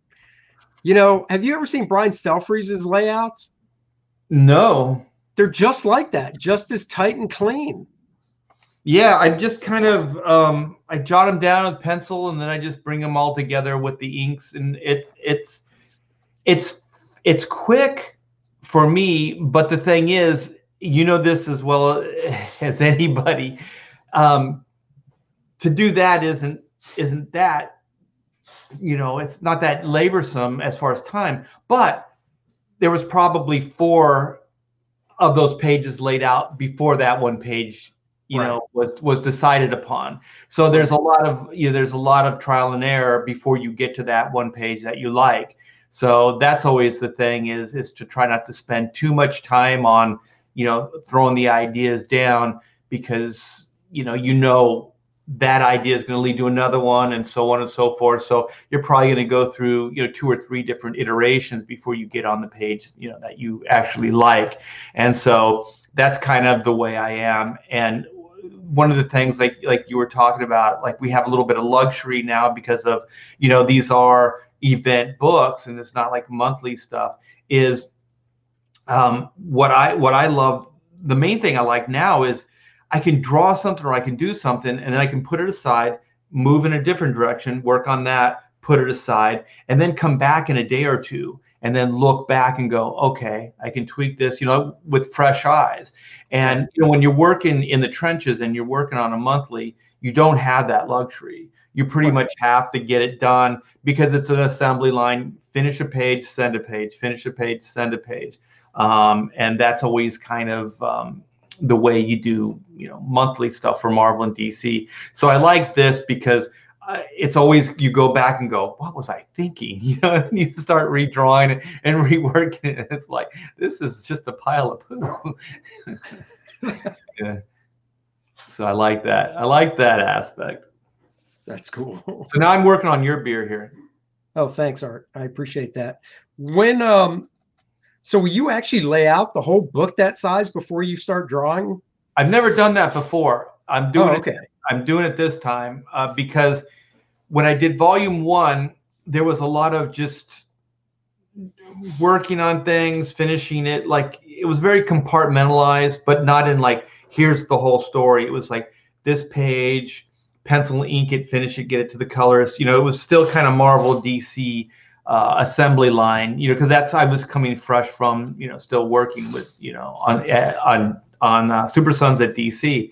You know, have you ever seen Brian Stelfreeze's layouts? No. They're just like that, just as tight and clean. Yeah, I just kind of um, I jot them down with pencil, and then I just bring them all together with the inks, and it's it's it's it's quick for me. But the thing is, you know this as well [LAUGHS] as anybody. Um, to do that isn't isn't that you know it's not that laborsome as far as time, but there was probably four of those pages laid out before that one page you right. know was was decided upon so there's a lot of you know there's a lot of trial and error before you get to that one page that you like so that's always the thing is is to try not to spend too much time on you know throwing the ideas down because you know you know that idea is going to lead to another one and so on and so forth. So you're probably going to go through you know two or three different iterations before you get on the page you know that you actually like. And so that's kind of the way i am. And one of the things like like you were talking about like we have a little bit of luxury now because of you know these are event books and it's not like monthly stuff is um, what i what i love the main thing i like now is I can draw something or I can do something and then I can put it aside, move in a different direction, work on that, put it aside, and then come back in a day or two and then look back and go, okay, I can tweak this, you know, with fresh eyes. And you know, when you're working in the trenches and you're working on a monthly, you don't have that luxury. You pretty much have to get it done because it's an assembly line. Finish a page, send a page. Finish a page, send a page. Um, and that's always kind of um, the way you do you know monthly stuff for Marvel and DC. So I like this because uh, it's always you go back and go, what was I thinking? [LAUGHS] You know, and you start redrawing and [LAUGHS] reworking it. It's like this is just a pile of poo. [LAUGHS] yeah. So I like that. I like that aspect. That's cool. [LAUGHS] so now I'm working on your beer here. Oh, thanks, Art. I appreciate that. When um so will you actually lay out the whole book that size before you start drawing? I've never done that before. I'm doing oh, okay. it. I'm doing it this time uh, because when I did volume one, there was a lot of just working on things, finishing it. Like it was very compartmentalized, but not in like here's the whole story. It was like this page, pencil, ink it, finish it, get it to the colorist. You know, it was still kind of Marvel, DC uh, assembly line, you know, because that's I was coming fresh from, you know, still working with, you know, on eh, on on uh, Super Sons at DC,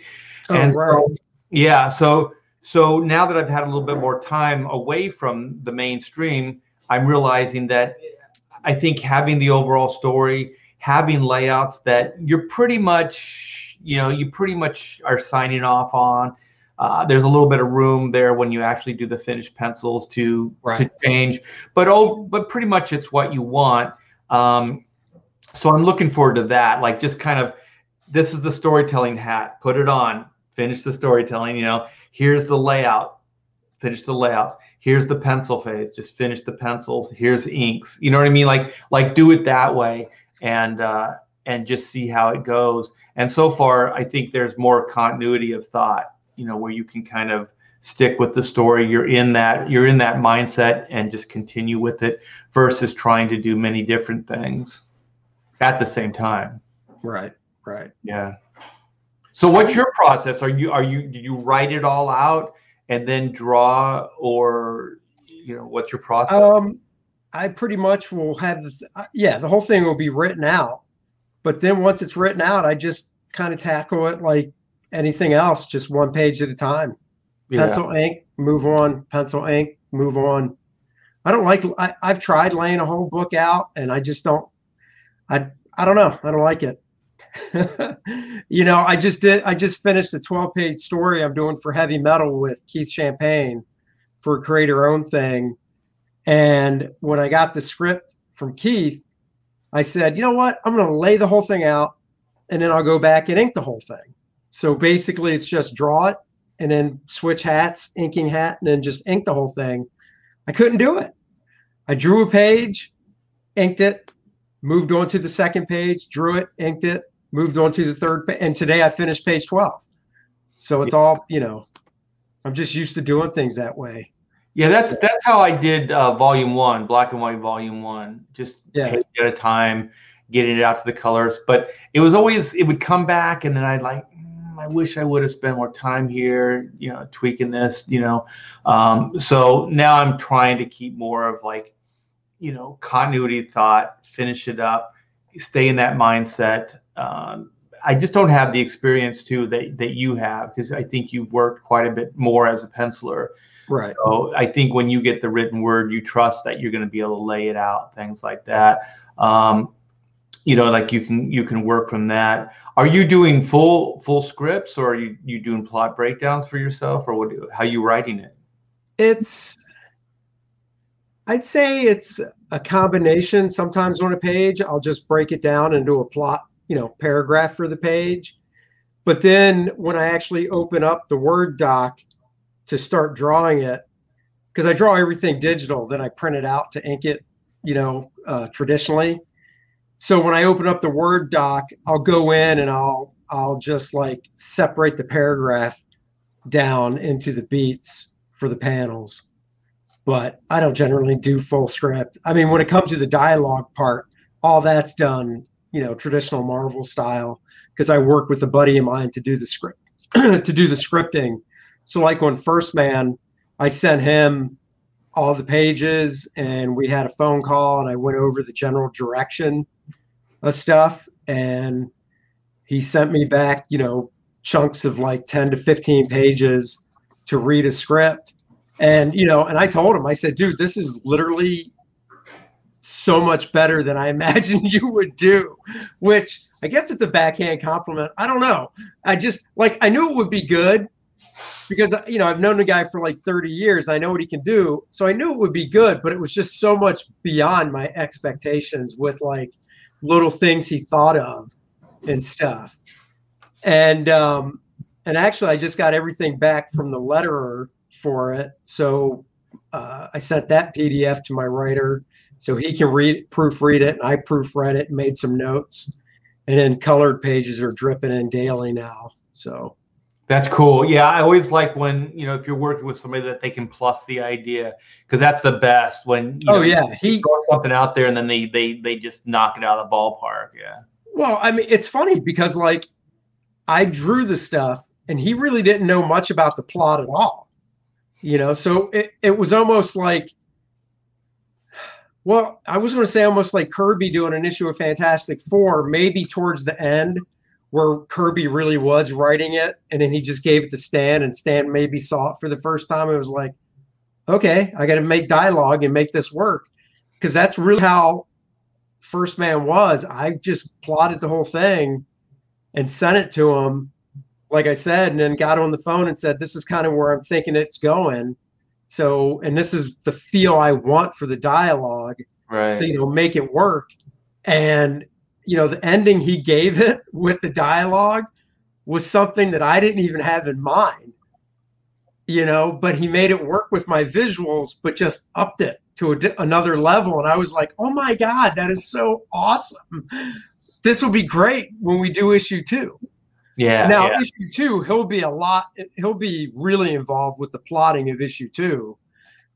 oh, and right. so yeah, so so now that I've had a little bit more time away from the mainstream, I'm realizing that I think having the overall story, having layouts that you're pretty much, you know, you pretty much are signing off on uh, there's a little bit of room there when you actually do the finished pencils to, right. to change, but oh, but pretty much it's what you want. Um, so I'm looking forward to that. Like just kind of, this is the storytelling hat. Put it on. Finish the storytelling. You know, here's the layout. Finish the layouts. Here's the pencil phase. Just finish the pencils. Here's inks. You know what I mean? Like like do it that way and uh, and just see how it goes. And so far, I think there's more continuity of thought you know where you can kind of stick with the story. You're in that you're in that mindset and just continue with it versus trying to do many different things at the same time. Right right. Yeah. So what's your process? Are you are you do you write it all out and then draw or you know what's your process? Um i pretty much will have the yeah the whole thing will be written out but then once it's written out i just kind of tackle it like anything else, just one page at a time. Yeah. Pencil ink, move on. Pencil ink, move on. I don't like. I, I've tried laying a whole book out, and I just don't. I I don't know. I don't like it. [LAUGHS] you know, I just did. I just finished a 12 page story I'm doing for heavy metal with Keith Champagne for a creator own thing. And when I got the script from Keith, I said, you know what? I'm going to lay the whole thing out and then I'll go back and ink the whole thing. So basically, it's just draw it and then switch hats, inking hat, and then just ink the whole thing. I couldn't do it. I drew a page, inked it, moved on to the second page, drew it, inked it, moved on to the third, and today I finished page 12. So it's all, you know, I'm just used to doing things that way. Yeah, that's So- that's how I did uh, volume one, black and white volume one, just Yeah. at a time, getting it out to the colors. But it was always it would come back, and then I'd like, "Mm, I wish I would have spent more time here, you know, tweaking this, you know. Um, so now I'm trying to keep more of like, you know, continuity thought, finish it up, stay in that mindset. Um, I just don't have the experience too that that you have because I think you've worked quite a bit more as a penciler. Right. So I think when you get the written word, you trust that you're going to be able to lay it out, things like that. Um, you know, like you can you can work from that. Are you doing full full scripts, or are you you doing plot breakdowns for yourself, or what? How you writing it? It's I'd say it's a combination. Sometimes on a page, I'll just break it down into a plot, you know, paragraph for the page. But then when I actually open up the Word doc to start drawing it, because I draw everything digital, then I print it out to ink it, you know, uh, traditionally. So when I open up the Word doc, I'll go in and I'll I'll just like separate the paragraph down into the beats for the panels but I don't generally do full script. I mean, when it comes to the dialogue part, all that's done, you know, traditional Marvel style because I work with a buddy of mine to do the script [CLEARS THROAT] to do the scripting. So like on First Man, I sent him all the pages and we had a phone call and I went over the general direction of stuff and he sent me back, you know, chunks of like 10 to 15 pages to read a script. And you know and i told him i said dude this is literally so much better than i [LAUGHS] imagined you would do which i guess it's a backhand compliment. I don't know. I just like i knew it would be good because you know i've known the guy for like 30 years. I know what he can do. So i knew it would be good but it was just so much beyond my expectations with like little things he thought of and stuff and um and actually i just got everything back from the letterer for it. So uh, I sent that PDF to my writer so he can read proofread it, and I proofread it and made some notes. And then colored pages are dripping in daily now. So That's cool. Yeah, I always like when you know if you're working with somebody that they can plus the idea because that's the best when. You oh know, yeah, he throw something out there and then they they they just knock it out of the ballpark. Yeah. well, I mean, it's funny because like I drew the stuff and he really didn't know much about the plot at all. You know, so it, it was almost like well, I was going to say almost like Kirby doing an issue of Fantastic Four, maybe towards the end, where Kirby really was writing it, and then he just gave it to Stan, and Stan maybe saw it for the first time. It was like, okay, I got to make dialogue and make this work, because that's really how First Man was. I just plotted the whole thing and sent it to him, like I said, and then got on the phone and said, "This is kind of where I'm thinking it's going." So, and this is the feel I want for the dialogue Right. so you know make it work and you know the ending he gave it with the dialogue was something that i didn't even have in mind you know but he made it work with my visuals but just upped it to a another level and i was like oh my god that is so awesome this will be great when we do issue two yeah. now yeah. issue two he'll be a lot he'll be really involved with the plotting of issue two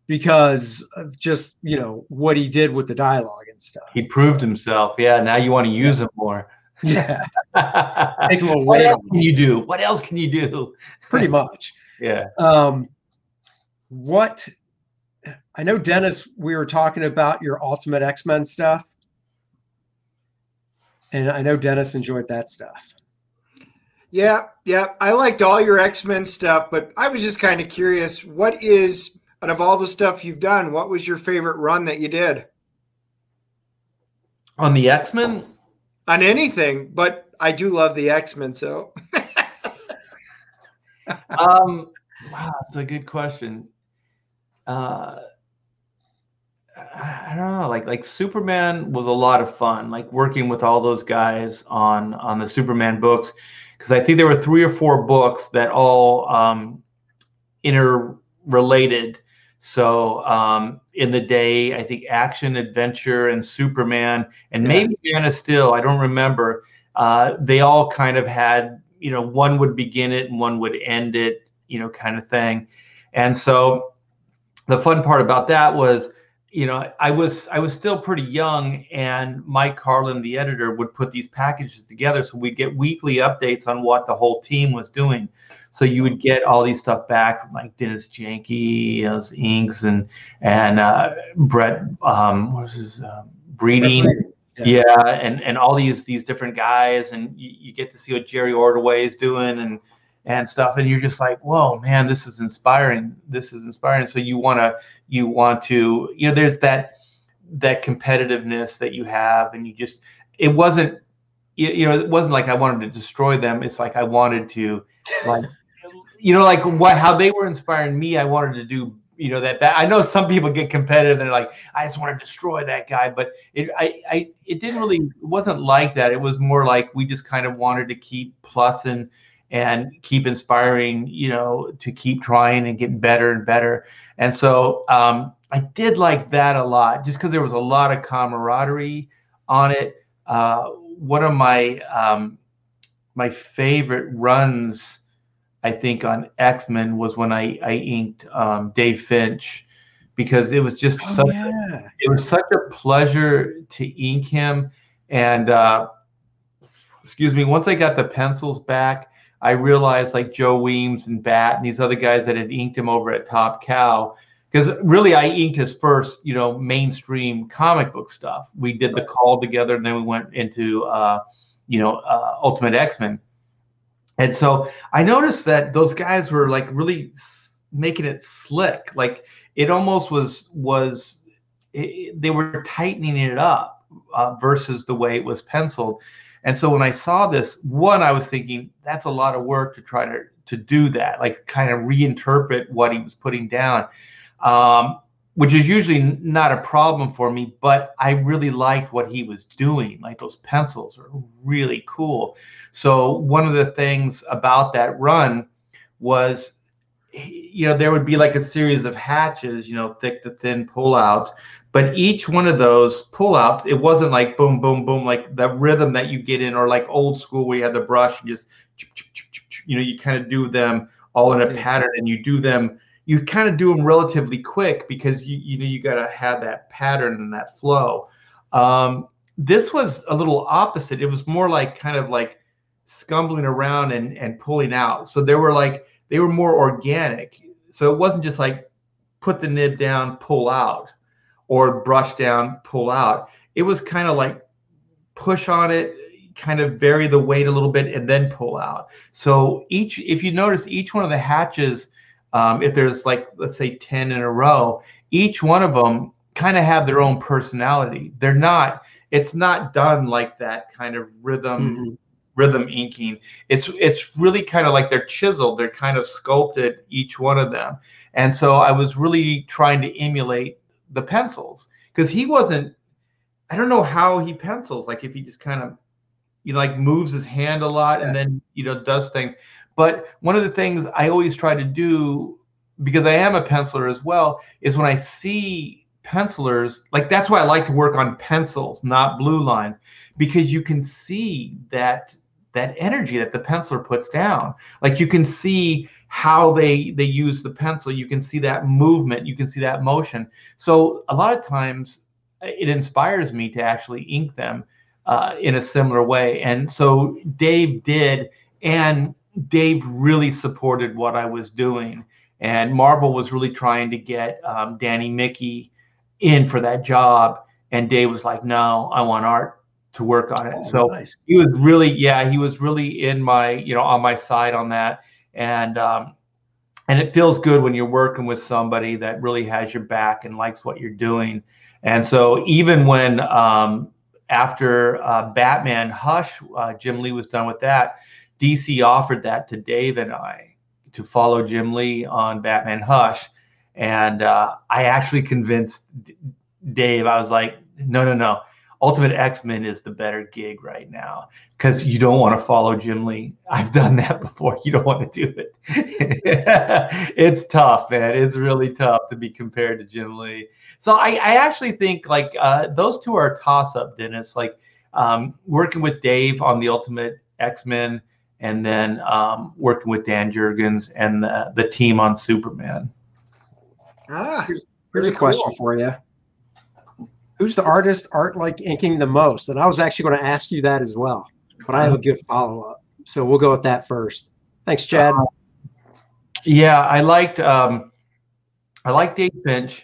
because of just you know what he did with the dialogue and stuff he proved himself. Yeah. Now you want to use him more. yeah what [LAUGHS] take a little weight else can you do? What else can you do? pretty much [LAUGHS] Yeah. um what i know dennis we were talking about your ultimate x-men stuff and i know dennis enjoyed that stuff Yeah, yeah. I liked all your X Men stuff, but I was just kind of curious what is, out of all the stuff you've done, what was your favorite run that you did On the X Men, on anything? But I do love the X Men, so [LAUGHS] um, wow, that's a good question. Uh, I I don't know, like like Superman was a lot of fun, like working with all those guys on on the Superman books, because I think there were three or four books that all um, interrelated. So um, in the day, I think Action, Adventure, and Superman, and Yeah. maybe Man of Steel. I don't remember. Uh, they all kind of had, you know, one would begin it and one would end it, you know, kind of thing. And so the fun part about that was you know i was i was still pretty young and mike carlin the editor would put these packages together so we'd get weekly updates on what the whole team was doing so you would get all these stuff back from like dennis janke those inks and and uh, brett um what was his um, breeding yeah. yeah. and and all these these different guys and you, you get to see what jerry ordway is doing and and stuff and you're just like whoa man this is inspiring this is inspiring so you want to you want to you know there's that that competitiveness that you have and you just it wasn't you, you know it wasn't like i wanted to destroy them it's like i wanted to like you know like what how they were inspiring me i wanted to do you know that, that i know some people get competitive and they're like i just want to destroy that guy but it i, I it didn't really it wasn't like that it was more like we just kind of wanted to keep plussing and keep inspiring, you know, to keep trying and getting better and better. And so um, I did like that a lot, just because there was a lot of camaraderie on it. Uh, one of my um, my favorite runs, I think, on X Men was when I I inked um, Dave Finch, because it was just oh, such yeah. a, it was such a pleasure to ink him. And uh, excuse me, once I got the pencils back I realized like Joe Weems and Batt and these other guys that had inked him over at Top Cow. Because really, I inked his first, you know, mainstream comic book stuff. We did the call together, and then we went into, uh, you know, uh, Ultimate X Men. And so I noticed that those guys were like really making it slick. Like it almost was was it, they were tightening it up uh, versus the way it was penciled. And so when I saw this, one, I was thinking that's a lot of work to try to to do that, like kind of reinterpret what he was putting down, um, which is usually not a problem for me. But I really liked what he was doing. Like those pencils are really cool. So one of the things about that run was you know there would be like a series of hatches you know thick to thin pullouts but each one of those pullouts, it wasn't like boom, boom, boom, like the rhythm that you get in, or like old school where you had the brush and just, you know, you kind of do them all in a pattern and you do them, you kind of do them relatively quick because you, you know, you got to have that pattern and that flow. Um, this was a little opposite. It was more like kind of like scumbling around and, and pulling out. So they were like, they were more organic. So it wasn't just like put the nib down, pull out or brush down, pull out. It was kind of like push on it, kind of vary the weight a little bit, and then pull out. So each, if you notice, each one of the hatches, um, if there's like let's say ten in a row, each one of them kind of have their own personality. They're not. It's not done like that kind of rhythm. Mm-hmm rhythm inking. It's it's really kind of like they're chiseled. They're kind of sculpted each one of them. And so I was really trying to emulate the pencils because he wasn't i don't know how he pencils like if he just kind of you know, like moves his hand a lot yeah. and then you know does things but one of the things i always try to do because i am a penciler as well is when i see pencilers like that's why i like to work on pencils not blue lines because you can see that that energy that the penciler puts down. Like you can see how they they use the pencil. You can see that movement. You can see that motion. So a lot of times uh, it inspires me to actually ink them uh, in a similar way. And so dave did and dave really supported what i was doing and marvel was really trying to get um, danny miki in for that job and dave was like no i want art to work on it oh, so nice. he was really yeah he was really in my you know on my side on that and um, and it feels good when you're working with somebody that really has your back and likes what you're doing. And so even when um, after uh, Batman Hush, uh, Jim Lee was done with that, DC offered that to Dave and I to follow Jim Lee on Batman Hush, and uh, I actually convinced Dave. I was like, no, no, no. Ultimate X Men is the better gig right now because you don't want to follow Jim Lee. I've done that [LAUGHS] before. You don't want to do it. [LAUGHS] it's tough, man. It's really tough to be compared to Jim Lee. So I, I actually think like uh, those two are a toss up, Dennis. Like um, working with Dave on the Ultimate X Men and then um, working with Dan Jurgens and the, the team on Superman. Ah, Here's very a question for you. Who's the artist art like inking the most? And I was actually going to ask you that as well, but I have a good follow up. So we'll go with that first. Thanks, Chad. Yeah, I liked um, I liked Dave Finch.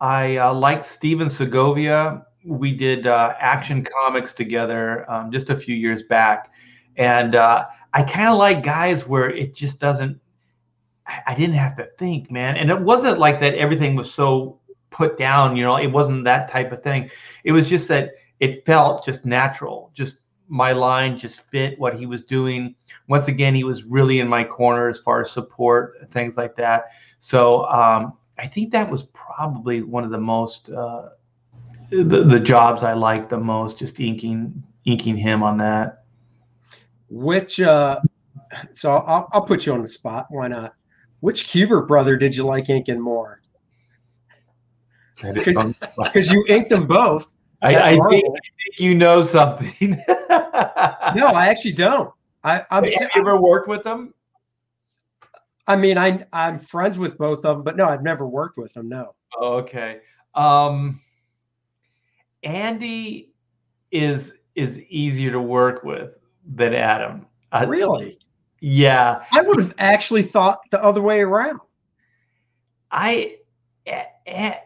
I uh, liked Stephen Segovia. We did uh, Action Comics together um, just a few years back, and uh, I kind of like guys where it just doesn't. I, didn't have to think, man, and it wasn't like that. Everything was so put down, you know. It wasn't that type of thing. It was just that it felt just natural. Just my line just fit what he was doing once again, he was really in my corner as far as support, things like that. So um, I think that was probably one of the most uh, the, the jobs I liked the most, just inking inking him on that. Which, uh, so I'll, I'll put you on the spot. Why not? Which Kubert brother did you like inking more? Because you inked them both. I, I, think. I think you know something. [LAUGHS] No, I actually don't. I, I'm. Have you ever worked with them? I mean, I I'm friends with both of them, but no, I've never worked with them. No. Okay. Um, Andy is is easier to work with than Adam. Uh, Really? Yeah. I would have actually thought the other way around. I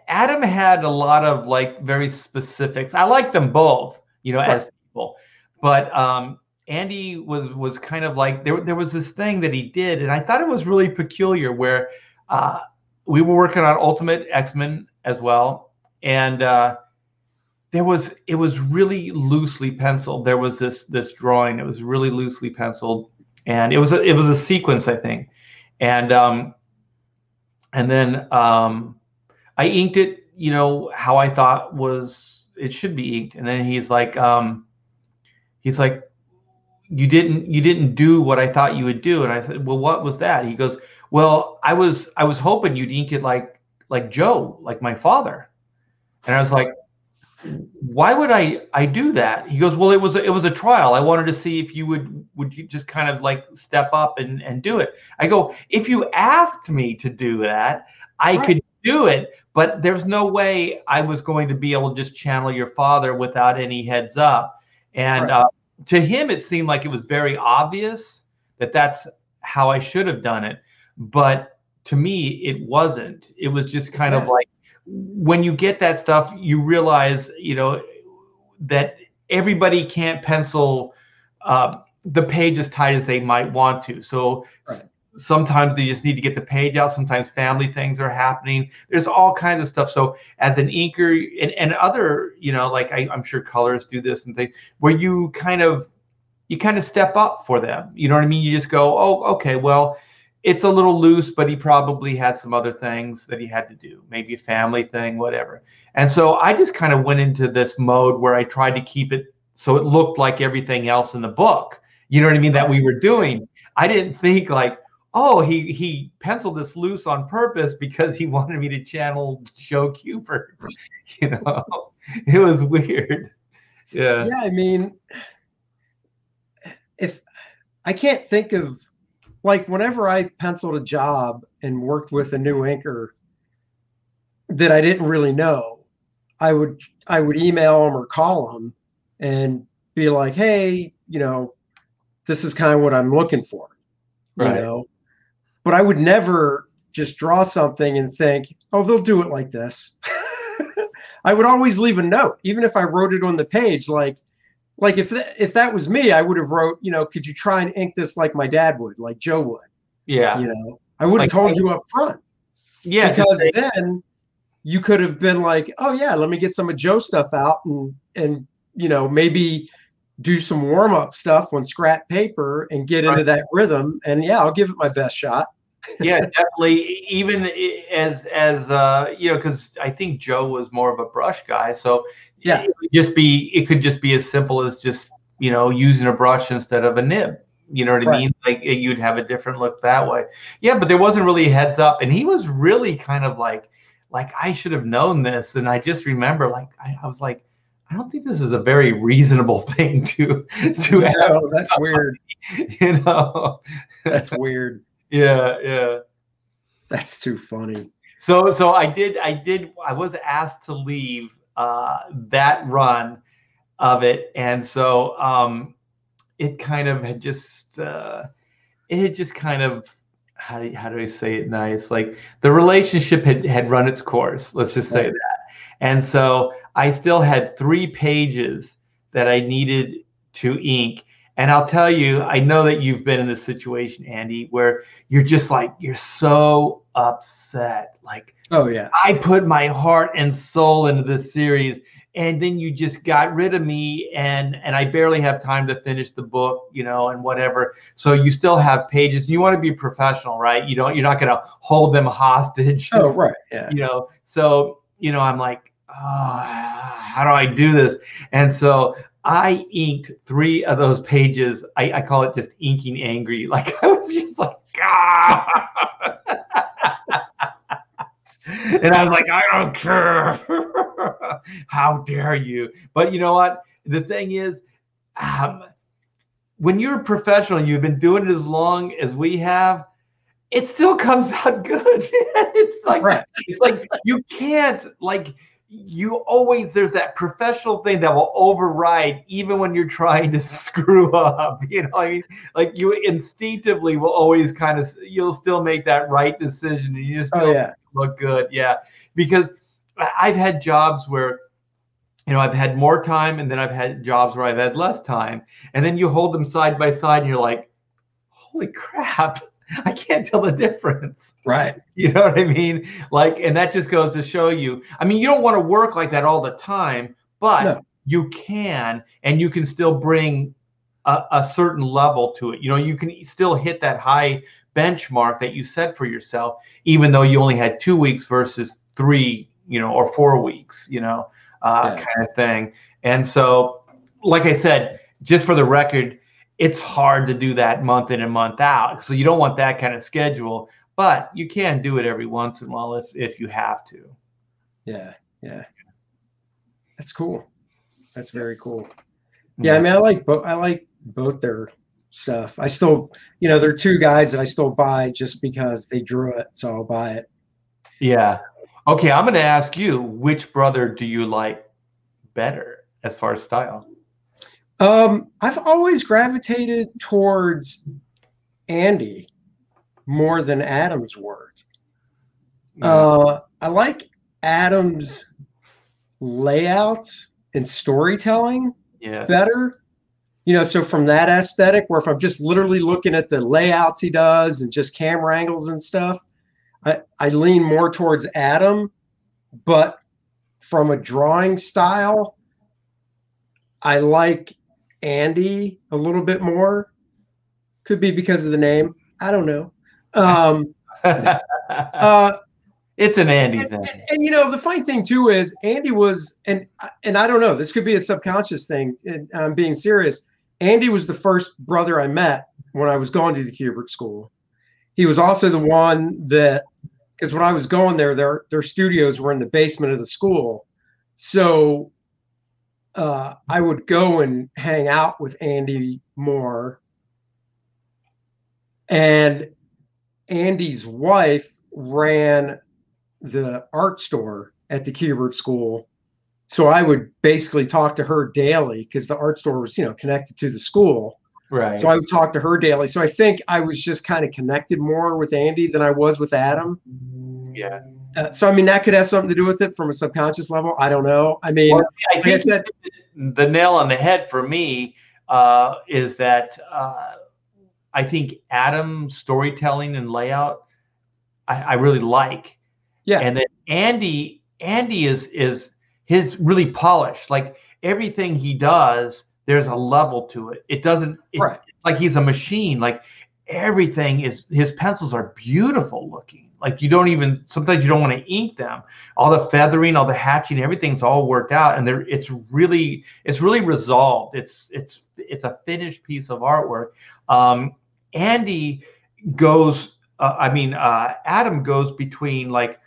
Adam had a lot of like very specifics. I like them both, you know, as people, but um, Andy was was kind of like there. There was this thing that he did, and I thought it was really peculiar. Where uh, we were working on Ultimate X Men as well, and uh, there was it was really loosely penciled. There was this this drawing. It was really loosely penciled, and it was a, it was a sequence, I think, and um, and then um, I inked it, you know, how I thought was it should be inked. And then he's like, um, he's like, you didn't you didn't do what I thought you would do. And I said, well, what was that? He goes, well, I was I was hoping you'd ink it like like Joe, like my father. And I was like, why would I I do that? He goes, well, it was a, it was a trial. I wanted to see if you would would you just kind of like step up and and do it. I go, if you asked me to do that, I Right. could do it, but there's no way I was going to be able to just channel your father without any heads up. And Right. uh, to him, it seemed like it was very obvious that that's how I should have done it. But to me, it wasn't. It was just kind of like when you get that stuff, you realize, you know, that everybody can't pencil uh, the page as tight as they might want to. So Right. sometimes they just need to get the page out. Sometimes family things are happening. There's all kinds of stuff. So as an inker and, and other, you know, like I, I'm sure colors do this and things where you kind of you kind of step up for them. You know what I mean? You just go, oh, okay, well, it's a little loose, but he probably had some other things that he had to do, maybe a family thing, whatever. And so I just kind of went into this mode where I tried to keep it so it looked like everything else in the book. You know what I mean? That we were doing. I didn't think like, oh, he he penciled this loose on purpose because he [LAUGHS] wanted me to channel Joe Kubert. [LAUGHS] You know, it was weird. Yeah. Yeah, I mean, if I can't think of like whenever I penciled a job and worked with a new inker that I didn't really know, I would I would email them or call them and be like, hey, you know, this is kind of what I'm looking for, you Right. know. But I would never just draw something and think, oh, they'll do it like this. [LAUGHS] I would always leave a note, even if I wrote it on the page, like like if that, if that was me, I would have wrote, you know, could you try and ink this like my dad would, like Joe would, Yeah. you know? I would have Like- told you up front Yeah. because say- then you could have been like, oh yeah, let me get some of Joe's stuff out and and you know maybe do some warm up stuff on scrap paper and get into that rhythm. And yeah, I'll give it my best shot. Yeah, definitely. Even as as uh, you know, because I think Joe was more of a brush guy, so Yeah. just be it could just be as simple as just you know using a brush instead of a nib. You know what I mean? Like you'd have a different look that way. Yeah, but there wasn't really a heads up, and he was really kind of like like I should have known this, and I just remember like I, I was like. I don't think this is a very reasonable [LAUGHS] thing to to have, No, that's [LAUGHS] weird. you know. That's weird. Yeah, yeah. That's too funny. so so I did I did I was asked to leave uh, that run of it, and so um, it kind of had just uh, it had just kind of how do, how do I say it nice? Like the relationship had, had run its course. Let's just say Right. that. And so I still had three pages that I needed to ink. And I'll tell you, I know that you've been in this situation, Andy, where you're just like, you're so upset. Like, Oh yeah. I put my heart and soul into this series, and then you just got rid of me, and and I barely have time to finish the book, you know, and whatever. So you still have pages. You want to be professional, right? You don't. You're not going to hold them hostage. Oh right. Yeah. [LAUGHS] You know. So you know, I'm like, oh, how do I do this? And so I inked three of those pages. I, I call it just inking angry. [LAUGHS] Like I was just like, ah. [LAUGHS] and I was like, I don't care. [LAUGHS] How dare you? But you know what? The thing is, um, when you're a professional, you've been doing it as long as we have. It still comes out good. it's like Right. it's like you can't like you always there's that professional thing that will override even when you're trying to [LAUGHS] screw up you know i mean? Like you instinctively will always kind of you'll still make that right decision and you just Oh yeah. look good yeah. Because i've had jobs where you know i've had more time and then i've had jobs where i've had less time. And then you hold them side by side and you're like holy crap [LAUGHS] i can't tell the difference Right. [LAUGHS] you know what I mean? Like, and that just goes to show you. I mean, you don't want to work like that all the time, but No. you can, and you can still bring a, a certain level to it. You know, you can still hit that high benchmark that you set for yourself, even though you only had two weeks versus three, you know, or four weeks, you know, uh, Yeah. kind of thing. And so, like I said, just for the record, it's hard to do that month in and month out. So you don't want that kind of schedule but you can do it every once in a while if if you have to. Yeah. Yeah. That's cool. That's very cool. Yeah, I mm-hmm. mean, I like both. I like both their stuff. I still, you know, there are two guys that I still buy just because they drew it, so I'll buy it. yeah. Okay, I'm going to ask you, which brother do you like better as far as style? Um, I've always gravitated towards Andy more than Adam's work. Uh, I like Adam's layouts and storytelling better. You know, so from that aesthetic, where if I'm just literally looking at the layouts he does and just camera angles and stuff, I, I lean more towards Adam. But from a drawing style, I like Andy a little bit more. Could be because of the name. I don't know. Um, [LAUGHS] uh, it's an Andy and, thing. and- and, you know the funny thing too is Andy was and and I don't know this could be a subconscious thing and I'm being serious. Andy was the first brother I met when I was going to the Kubert School. He was also the one that because when I was going there, their their studios were in the basement of the school, so uh, I would go and hang out with Andy more. And Andy's wife ran the art store at the Kubert School. So I would basically talk to her daily because the art store was, you know, connected to the school. Right. So I would talk to her daily. So I think I was just kind of connected more with Andy than I was with Adam. yeah. Uh, so I mean, that could have something to do with it from a subconscious level. I don't know. I mean, Well, I like I think said, the nail on the head for me uh, is that uh, I think Adam's storytelling and layout I, I really like. Yeah. And then Andy, Andy is is his really polished. Like everything he does, there's a level to it. It doesn't Right. like he's a machine. Like everything is his pencils are beautiful looking. Like you don't even sometimes you don't want to ink them. All the feathering, all the hatching, everything's all worked out, and there it's really it's really resolved. It's it's it's a finished piece of artwork. Um, Andy goes. Uh, I mean, uh, Adam goes between like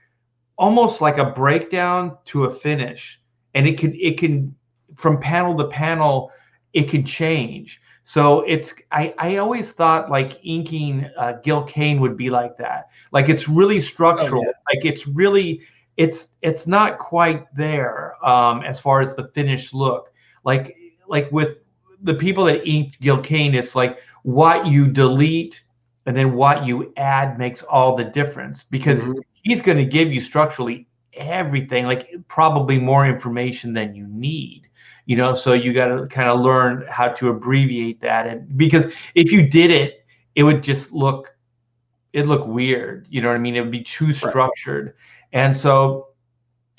almost like a breakdown to a finish, and it can it can from panel to panel it can change. So it's I I always thought like inking uh, Gil Kane would be like that. Like it's really structural. yeah. Like it's really it's it's not quite there um, as far as the finished look. Like like with the people that inked Gil Kane, it's like what you delete and then what you add makes all the difference because Mhm. he's going to give you structurally everything, like probably more information than you need. You know, so you got to kind of learn how to abbreviate that, and because if you did it, it would just look, it look weird. You know what I mean? It would be too structured, and so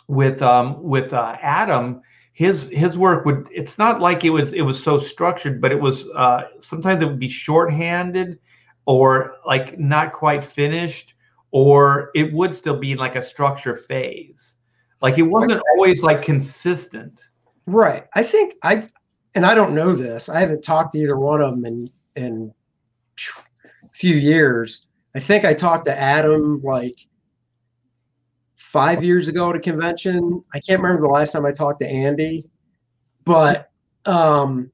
with um with uh, Adam, his his work would it's not like it was it was so structured but it was uh sometimes it would be shorthanded or like not quite finished or it would still be in like a structure phase. Like it wasn't always like consistent Right. I think I, and I don't know this. I haven't talked to either one of them in in few years. I think I talked to Adam like five years ago at a convention. I can't remember the last time I talked to Andy, but um,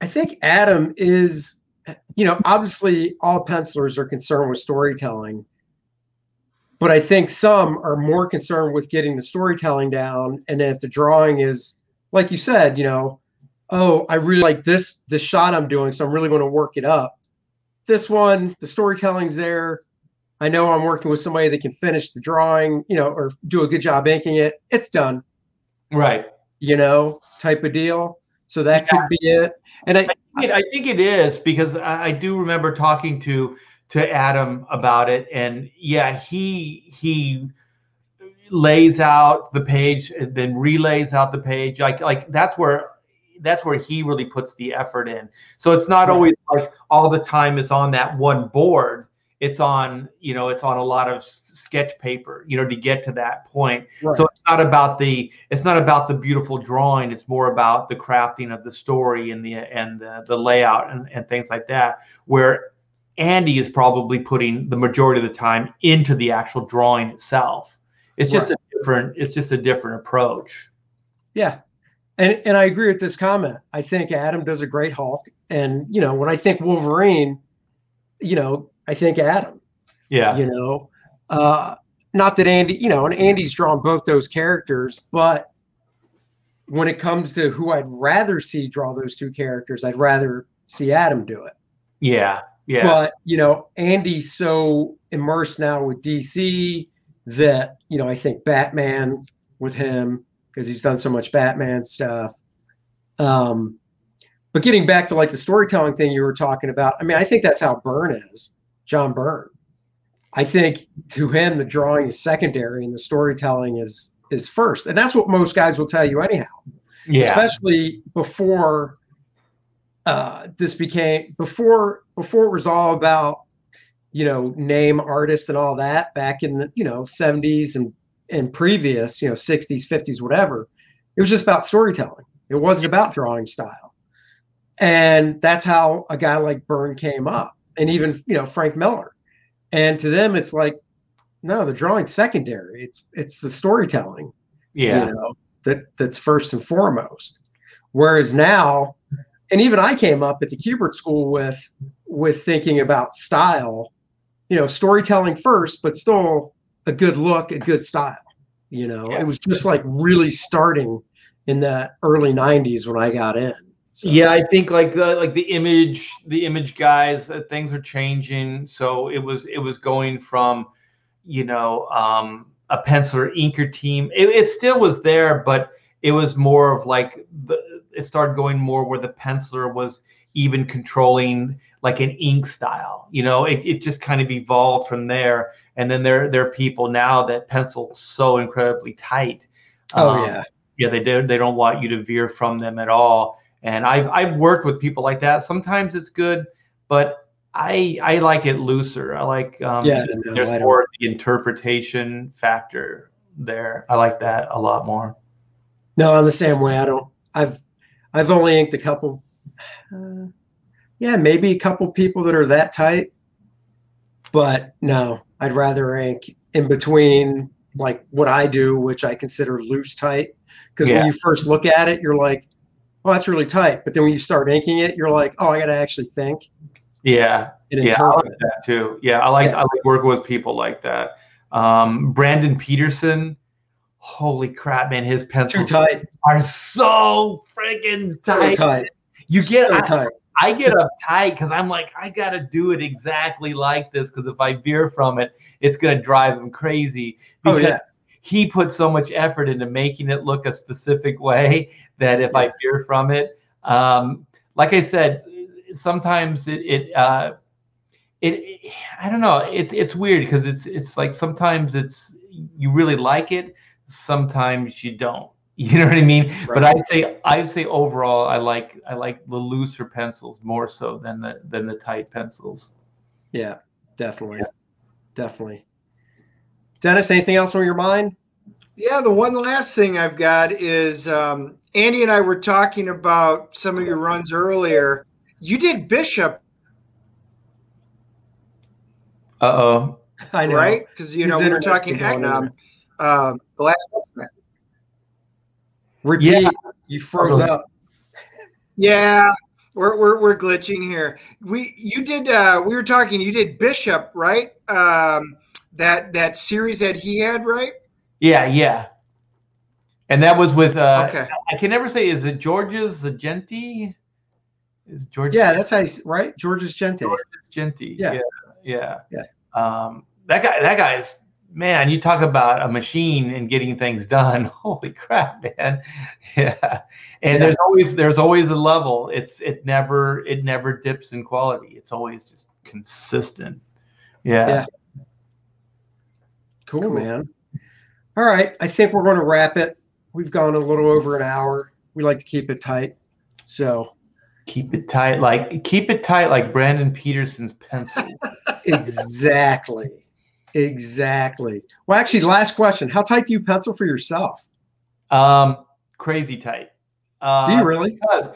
I think Adam is, you know, obviously all pencilers are concerned with storytelling, but I think some are more concerned with getting the storytelling down. And then if the drawing is, like you said, you know, oh, I really like this this shot I'm doing, so I'm really going to work it up. This one, the storytelling's there. I know I'm working with somebody that can finish the drawing, you know, or do a good job inking it. It's done, right you know, type of deal. So that could be it. And I, it, I think it is because I, I do remember talking to to Adam about it, and yeah, he he lays out the page and then relays out the page. Like like that's where that's where he really puts the effort in. So it's not always like all the time is on that one board. It's on you know it's on a lot of sketch paper you know to get to that point. right. So it's not about the it's not about the beautiful drawing. It's more about the crafting of the story and the and the, the layout and, and things like that. Where Andy is probably putting the majority of the time into the actual drawing itself. It's just Right. a different it's just a different approach. Yeah. And and I agree with this comment. I think Adam does a great Hulk. And you know, when I think Wolverine, you know, I think Adam, Yeah. you know. Uh not that Andy, you know, and Andy's drawn both those characters, but when it comes to who I'd rather see draw those two characters, I'd rather see Adam do it. Yeah. Yeah. But you know, Andy's so immersed now with DC that you know I think Batman with him because he's done so much Batman stuff. Um, but getting back to like the storytelling thing you were talking about, I mean, I think that's how Byrne is, John Byrne. I think to him the drawing is secondary and the storytelling is is first, and that's what most guys will tell you anyhow yeah. especially before uh, this became before before it was all about you know name artists and all that back in the you know 70s and and previous you know 60s 50s whatever it was just about storytelling. It wasn't about drawing style. And that's how a guy like Byrne came up and even you know Frank Miller. And to them it's like no the drawing's secondary. It's it's the storytelling yeah. you know that that's first and foremost. Whereas now and even i came up at the Kubert school with with thinking about style you know storytelling first but still a good look a good style you know Yeah. it was just like really starting in the early 90s when i got in so, Yeah, I think like the like the image, the image guys, uh, things are changing. So it was it was going from, you know, um, a penciler inker team. It, it still was there, but it was more of like the it started going more where the penciler was even controlling like an ink style. You know, it, it just kind of evolved from there. And then there there are people now that pencil so incredibly tight. oh Um, yeah. yeah they do they don't want you to veer from them at all. And i've i've worked with people like that. Sometimes it's good but i i like it looser. I like um Yeah, no, there's more the interpretation factor there. I like that a lot more. No i'm the same way. I don't i've i've only inked a couple uh, [SIGHS] yeah maybe a couple people that are that tight but no i'd rather ink in between like what i do which i consider loose tight because Yeah. when you first look at it you're like oh, that's really tight. But then when you start inking it, you're like, oh, I got to actually think Yeah, and yeah, I like that too. Yeah, I like Yeah. I like working with people like that. Um, Brandon Peterson, holy crap, man, his pencils tight. are so freaking So tight. tight. You get so I, tight. I get uptight because I'm like, I gotta do it exactly like this because if I veer from it, it's gonna drive him crazy. Oh, Because yeah. he put so much effort into making it look a specific way that if I veer from it, um, like I said, sometimes it, it uh, it, it I don't know. It, it's weird because it's it's like sometimes it's you really like it, sometimes you don't. [LAUGHS] You know what I mean? But I'd say I'd say overall I like I like the looser pencils more so than the than the tight pencils. Yeah, definitely. Definitely. Dennis, anything else on your mind? Yeah, the one last thing I've got is um, Andy and I were talking about some of your runs earlier. You did Bishop, Uh oh. I know. right? Because you He's know we were talking going in Eknom, um, the last X-Men. Repeat. Yeah. You froze up. Yeah, we're, we're we're glitching here. We you did uh, we were talking. You did Bishop, right? Um, that that series that he had, right? Yeah, yeah. And that was with uh Okay. I can never say is it Georges Jeanty? Is George Yeah, that's how you, s- right? Georges Jeanty. Jeanty. Yeah. yeah. Yeah. Yeah. Um that guy that guy's man, you talk about a machine and getting things done. [LAUGHS] Holy crap, man. [LAUGHS] Yeah. And Yeah. there's always there's always a level. It's it never it never dips in quality. It's always just consistent. Yeah. Yeah. Cool, Cool. man. All right. I think we're going to wrap it. We've gone a little over an hour. We like to keep it tight. So, Keep it tight like keep it tight like Brandon Peterson's pencil. [LAUGHS] exactly. Exactly. Well, actually, last question. How tight do you pencil for yourself? Um, crazy tight. Uh, Do you really? Because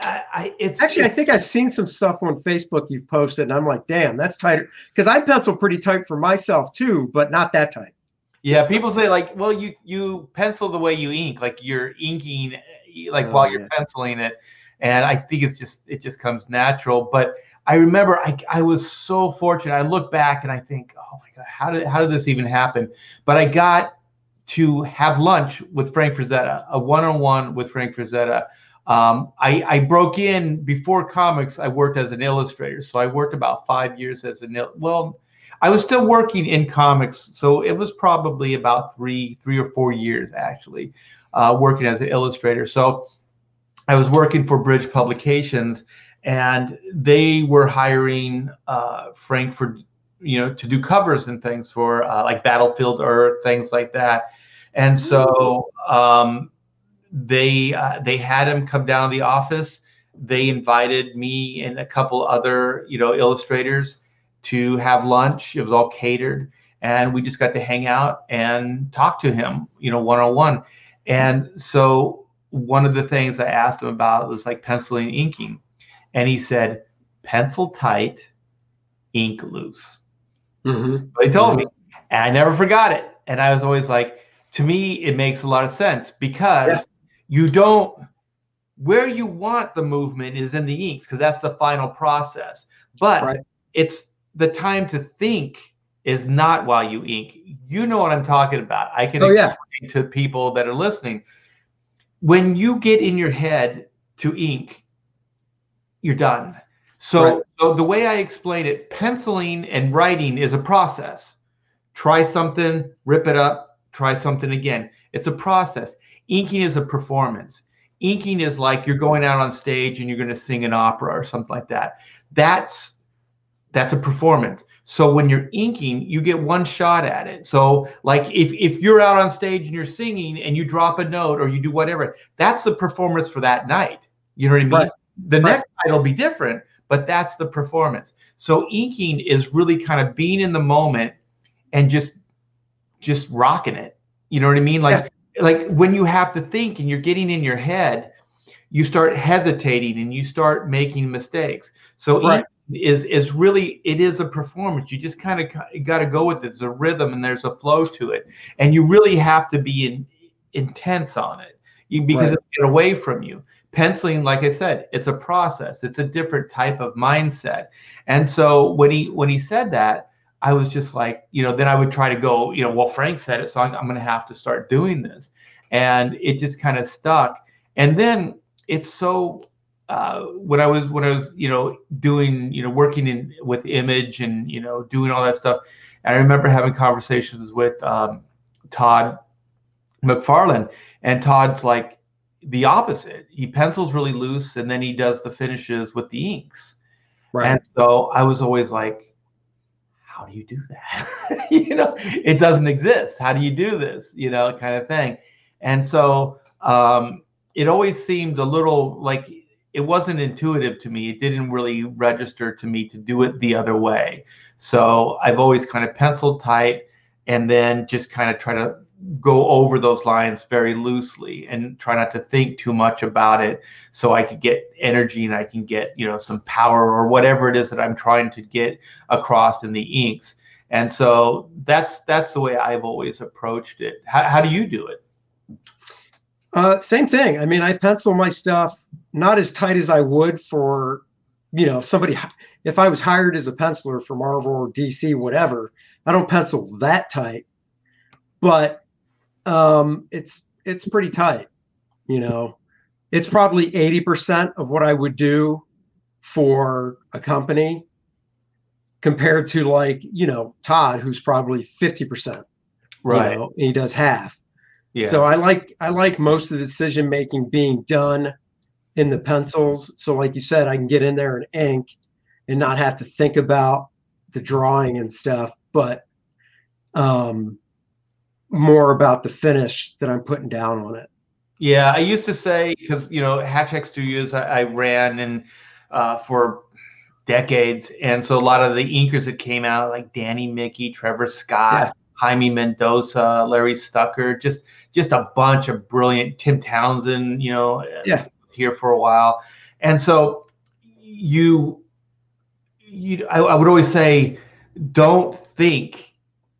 I, I it's Actually, I think I've seen some stuff on Facebook you've posted, and I'm like, damn, that's tighter. Because I pencil pretty tight for myself too, but not that tight. yeah. People say like, well, you you pencil the way you ink, like you're inking, like Oh, while you're yeah. penciling it, and I think it's just it just comes natural. But I remember I I was so fortunate. I look back and I think, oh my god, how did how did this even happen? But I got to have lunch with Frank Frazetta, a one-on-one with Frank Frazetta. Um, I, I broke in before comics. I worked as an illustrator, so I worked about five years as an well. I was still working in comics, so it was probably about three, three or four years actually, uh, working as an illustrator. So I was working for Bridge Publications, and they were hiring uh, Frank for you know to do covers and things for uh, like Battlefield Earth, things like that. And so um, they uh, they had him come down to the office. They invited me and a couple other you know illustrators to have lunch. It was all catered, and we just got to hang out and talk to him, you know, one on one. And so one of the things I asked him about was like penciling and inking, and he said, "Pencil tight, ink loose." Mm-hmm. They told me, and I never forgot it. And I was always like, to me, it makes a lot of sense because Yeah. you don't where you want the movement is in the inks because that's the final process. But Right. it's the time to think is not while you ink. You know what I'm talking about. I can Oh yeah. explain to people that are listening. When you get in your head to ink, you're done. So, Right. so the way I explain it, penciling and writing is a process. Try something, rip it up, try something again. It's a process. Inking is a performance. Inking is like you're going out on stage and you're going to sing an opera or something like that. That's that's a performance. So when you're inking, you get one shot at it. So like if if you're out on stage and you're singing and you drop a note or you do whatever, that's the performance for that night. You know what I mean? Right. The Right. next night will be different, but that's the performance. So inking is really kind of being in the moment and just just rocking it. You know what I mean? Like like when you have to think and you're getting in your head, you start hesitating and you start making mistakes. So Right. is is really it is a performance. You just kind of got to go with it. There's a rhythm and there's a flow to it, and you really have to be in, intense on it you, because Right. it'll get away from you. Penciling, like I said, it's a process. It's a different type of mindset. And so when he when he said that, I was just like, you know, then I would try to go, you know, well, Frank said it, so I'm, I'm going to have to start doing this, and it just kind of stuck. And then it's so uh, when I was when I was you know doing you know working in with image and you know doing all that stuff, I remember having conversations with um, Todd McFarlane, and Todd's like the opposite. He pencils really loose, and then he does the finishes with the inks. Right. And so I was always like, how do you do that? [LAUGHS] you know, it doesn't exist. How do you do this? You know, kind of thing. And so um, it always seemed a little like it wasn't intuitive to me. It didn't really register to me to do it the other way. So I've always kind of penciled tight and then just kind of try to go over those lines very loosely and try not to think too much about it so I could get energy and I can get, you know, some power or whatever it is that I'm trying to get across in the inks. And so that's that's the way I've always approached it. How, how do you do it? Uh, same thing. I mean, I pencil my stuff not as tight as I would for, you know, if somebody, if I was hired as a penciler for Marvel or DC, whatever, I don't pencil that tight, but um, it's it's pretty tight. You know, it's probably 80% of what I would do for a company compared to like, you know, Todd, who's probably 50%. Right. You know, he does half. Yeah. So I like I like most of the decision making being done in the pencils. So like you said, I can get in there and ink and not have to think about the drawing and stuff, but um more about the finish that I'm putting down on it. Yeah, I used to say because you know Hatchback Studios I, I ran and uh, for decades, and so a lot of the inkers that came out like Danny Miki, Trevor Scott, yeah. Jaime Mendoza, Larry Stucker, just just a bunch of brilliant Tim Townsend, you know, yeah. here for a while, and so you you I, I would always say don't think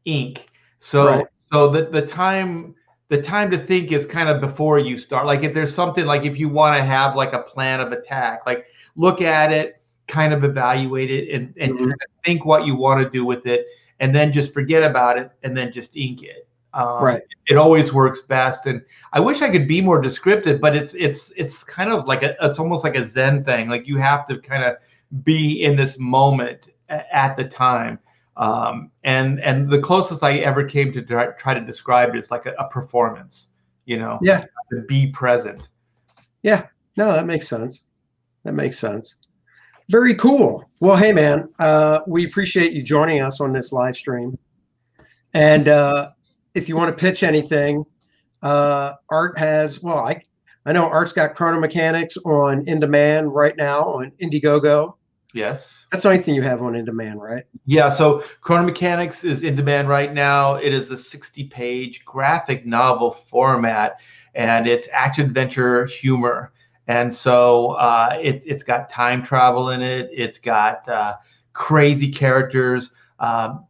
ink. So right. So the, the time the time to think is kind of before you start. Like if there's something like if you want to have like a plan of attack, like look at it, kind of evaluate it, and, and mm-hmm. kind of think what you want to do with it, and then just forget about it, and then just ink it. Um, right. It always works best, and I wish I could be more descriptive, but it's it's it's kind of like a it's almost like a Zen thing. Like you have to kind of be in this moment at the time. Um, and and the closest I ever came to try to describe it is like a, a performance, you know. Yeah. To be present. Yeah. No, that makes sense. That makes sense. Very cool. Well, hey man, uh, we appreciate you joining us on this live stream. And uh, if you want to pitch anything, uh, Art has well, I I know Art's got Chrono Mechanics on in demand right now on Indiegogo. Yes. That's the only thing you have on in demand, right? Yeah. So Chrono Mechanics is in demand right now. It is a 60 page graphic novel format and it's action adventure humor. And so uh, it, it's got time travel in it, it's got uh, crazy characters. Um,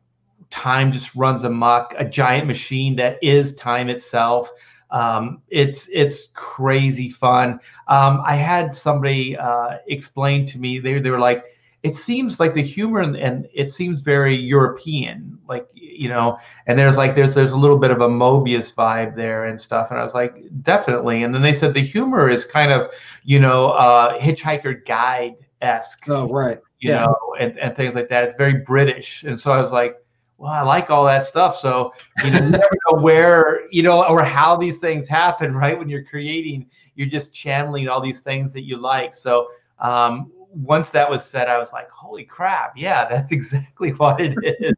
time just runs amok, a giant machine that is time itself. Um, it's it's crazy fun. Um, I had somebody uh, explain to me they they were like, it seems like the humor and, and, it seems very European, like you know. And there's like there's there's a little bit of a Moebius vibe there and stuff. And I was like, definitely. And then they said the humor is kind of you know uh, Hitchhiker Guide esque. Oh right. You yeah. know, and, and things like that. It's very British. And so I was like, well, I like all that stuff. So you, know, you [LAUGHS] never know where, you know, or how these things happen, [LAUGHS] right? When you're creating, you're just channeling all these things that you like. So um, once that was said, I was like, holy crap, yeah, [LAUGHS] that's exactly what it is.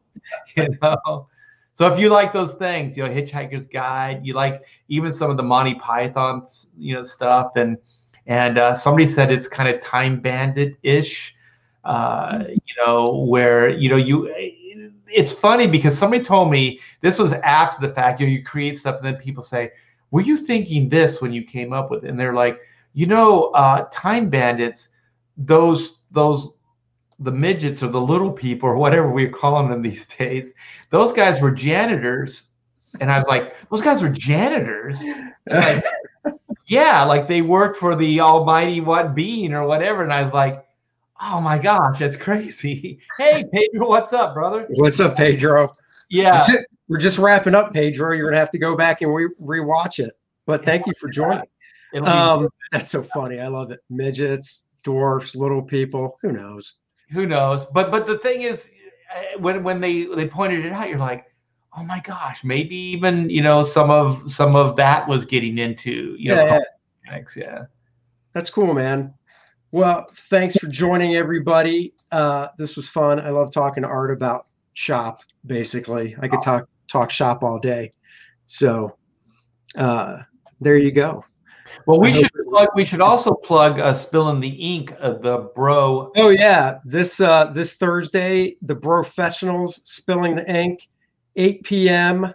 you know. So if you like those things, you know, Hitchhiker's Guide, you like even some of the Monty Python, you know, stuff, and and uh, somebody said it's kind of time bandit ish, uh, you know, where you know you it's funny because somebody told me this was after the fact. You know, you create stuff and then people say, "Were you thinking this when you came up with it?" And they're like, "You know, uh, time bandits, those those the midgets or the little people or whatever we're calling them these days, those guys were janitors." And I was like, "Those guys were janitors." [LAUGHS] Like, yeah, like they worked for the almighty what being or whatever. And I was like, oh my gosh, that's crazy. [LAUGHS] Hey, Pedro, what's up, brother? What's up, Pedro? Yeah. That's it. We're just wrapping up, Pedro. You're gonna have to go back and re- rewatch it. But thank you for joining. Um, that's so funny. I love it. Midgets, dwarfs, little people. Who knows? who knows? But but the thing is, uh, when when they they pointed it out, you're like, oh my gosh, maybe even you know some of some of that was getting into you know Yeah, yeah. comics, yeah. That's cool, man. Well, thanks for joining everybody. Uh, this was fun. I love talking to Art about shop. Basically, I could talk talk shop all day. So uh, there you go. Well, we should plug. We should also plug uh, "Spilling the Ink" of the Bro. Oh yeah, this uh, this Thursday, the Professionals spilling the ink, 8 p.m.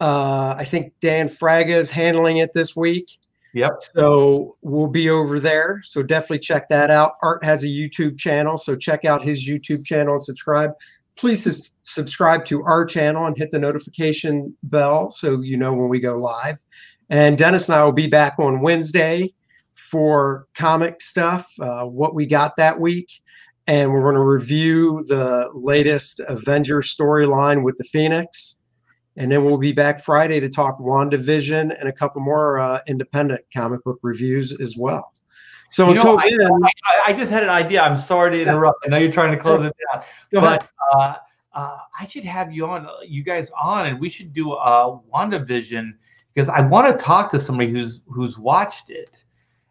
Uh, I think Dan Fraga is handling it this week. Yep. So we'll be over there. So definitely check that out. Art has a YouTube channel, so check out his YouTube channel and subscribe. Please sus- subscribe to our channel and hit the notification bell so you know when we go live. And Dennis and I will be back on Wednesday for comic stuff, uh, what we got that week. And we're going to review the latest Avenger storyline with the Phoenix. And then we'll be back Friday to talk WandaVision and a couple more uh, independent comic book reviews as well. So You know, until I- then, I, I just had an idea. I'm sorry to interrupt. I know you're trying to close it down, but uh, uh, I should have you on, you guys on, and we should do a WandaVision because I want to talk to somebody who's who's watched it.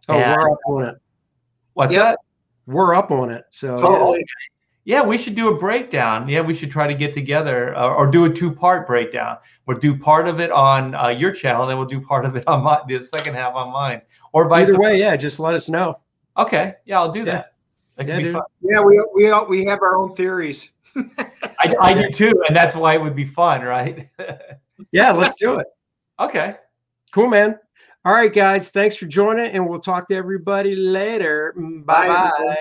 Oh, Yeah. we're up on it. What's Yep. that? We're up on it. So Oh, yeah. Totally. Yeah, we should do a breakdown. Yeah, we should try to get together uh, or do a two-part breakdown. We'll do part of it on uh, your channel, then we'll do part of it on my the second half on mine, or vice either way, yeah, just let us know. Okay, yeah, I'll do Yeah. that. That Yeah, be fun. Yeah, we we we have our own theories. I, I do too, and that's why it would be fun, right? [LAUGHS] Yeah, let's do it. okay. Cool, man. All right, guys. Thanks for joining, and we'll talk to everybody later. Bye Bye, bye. everybody.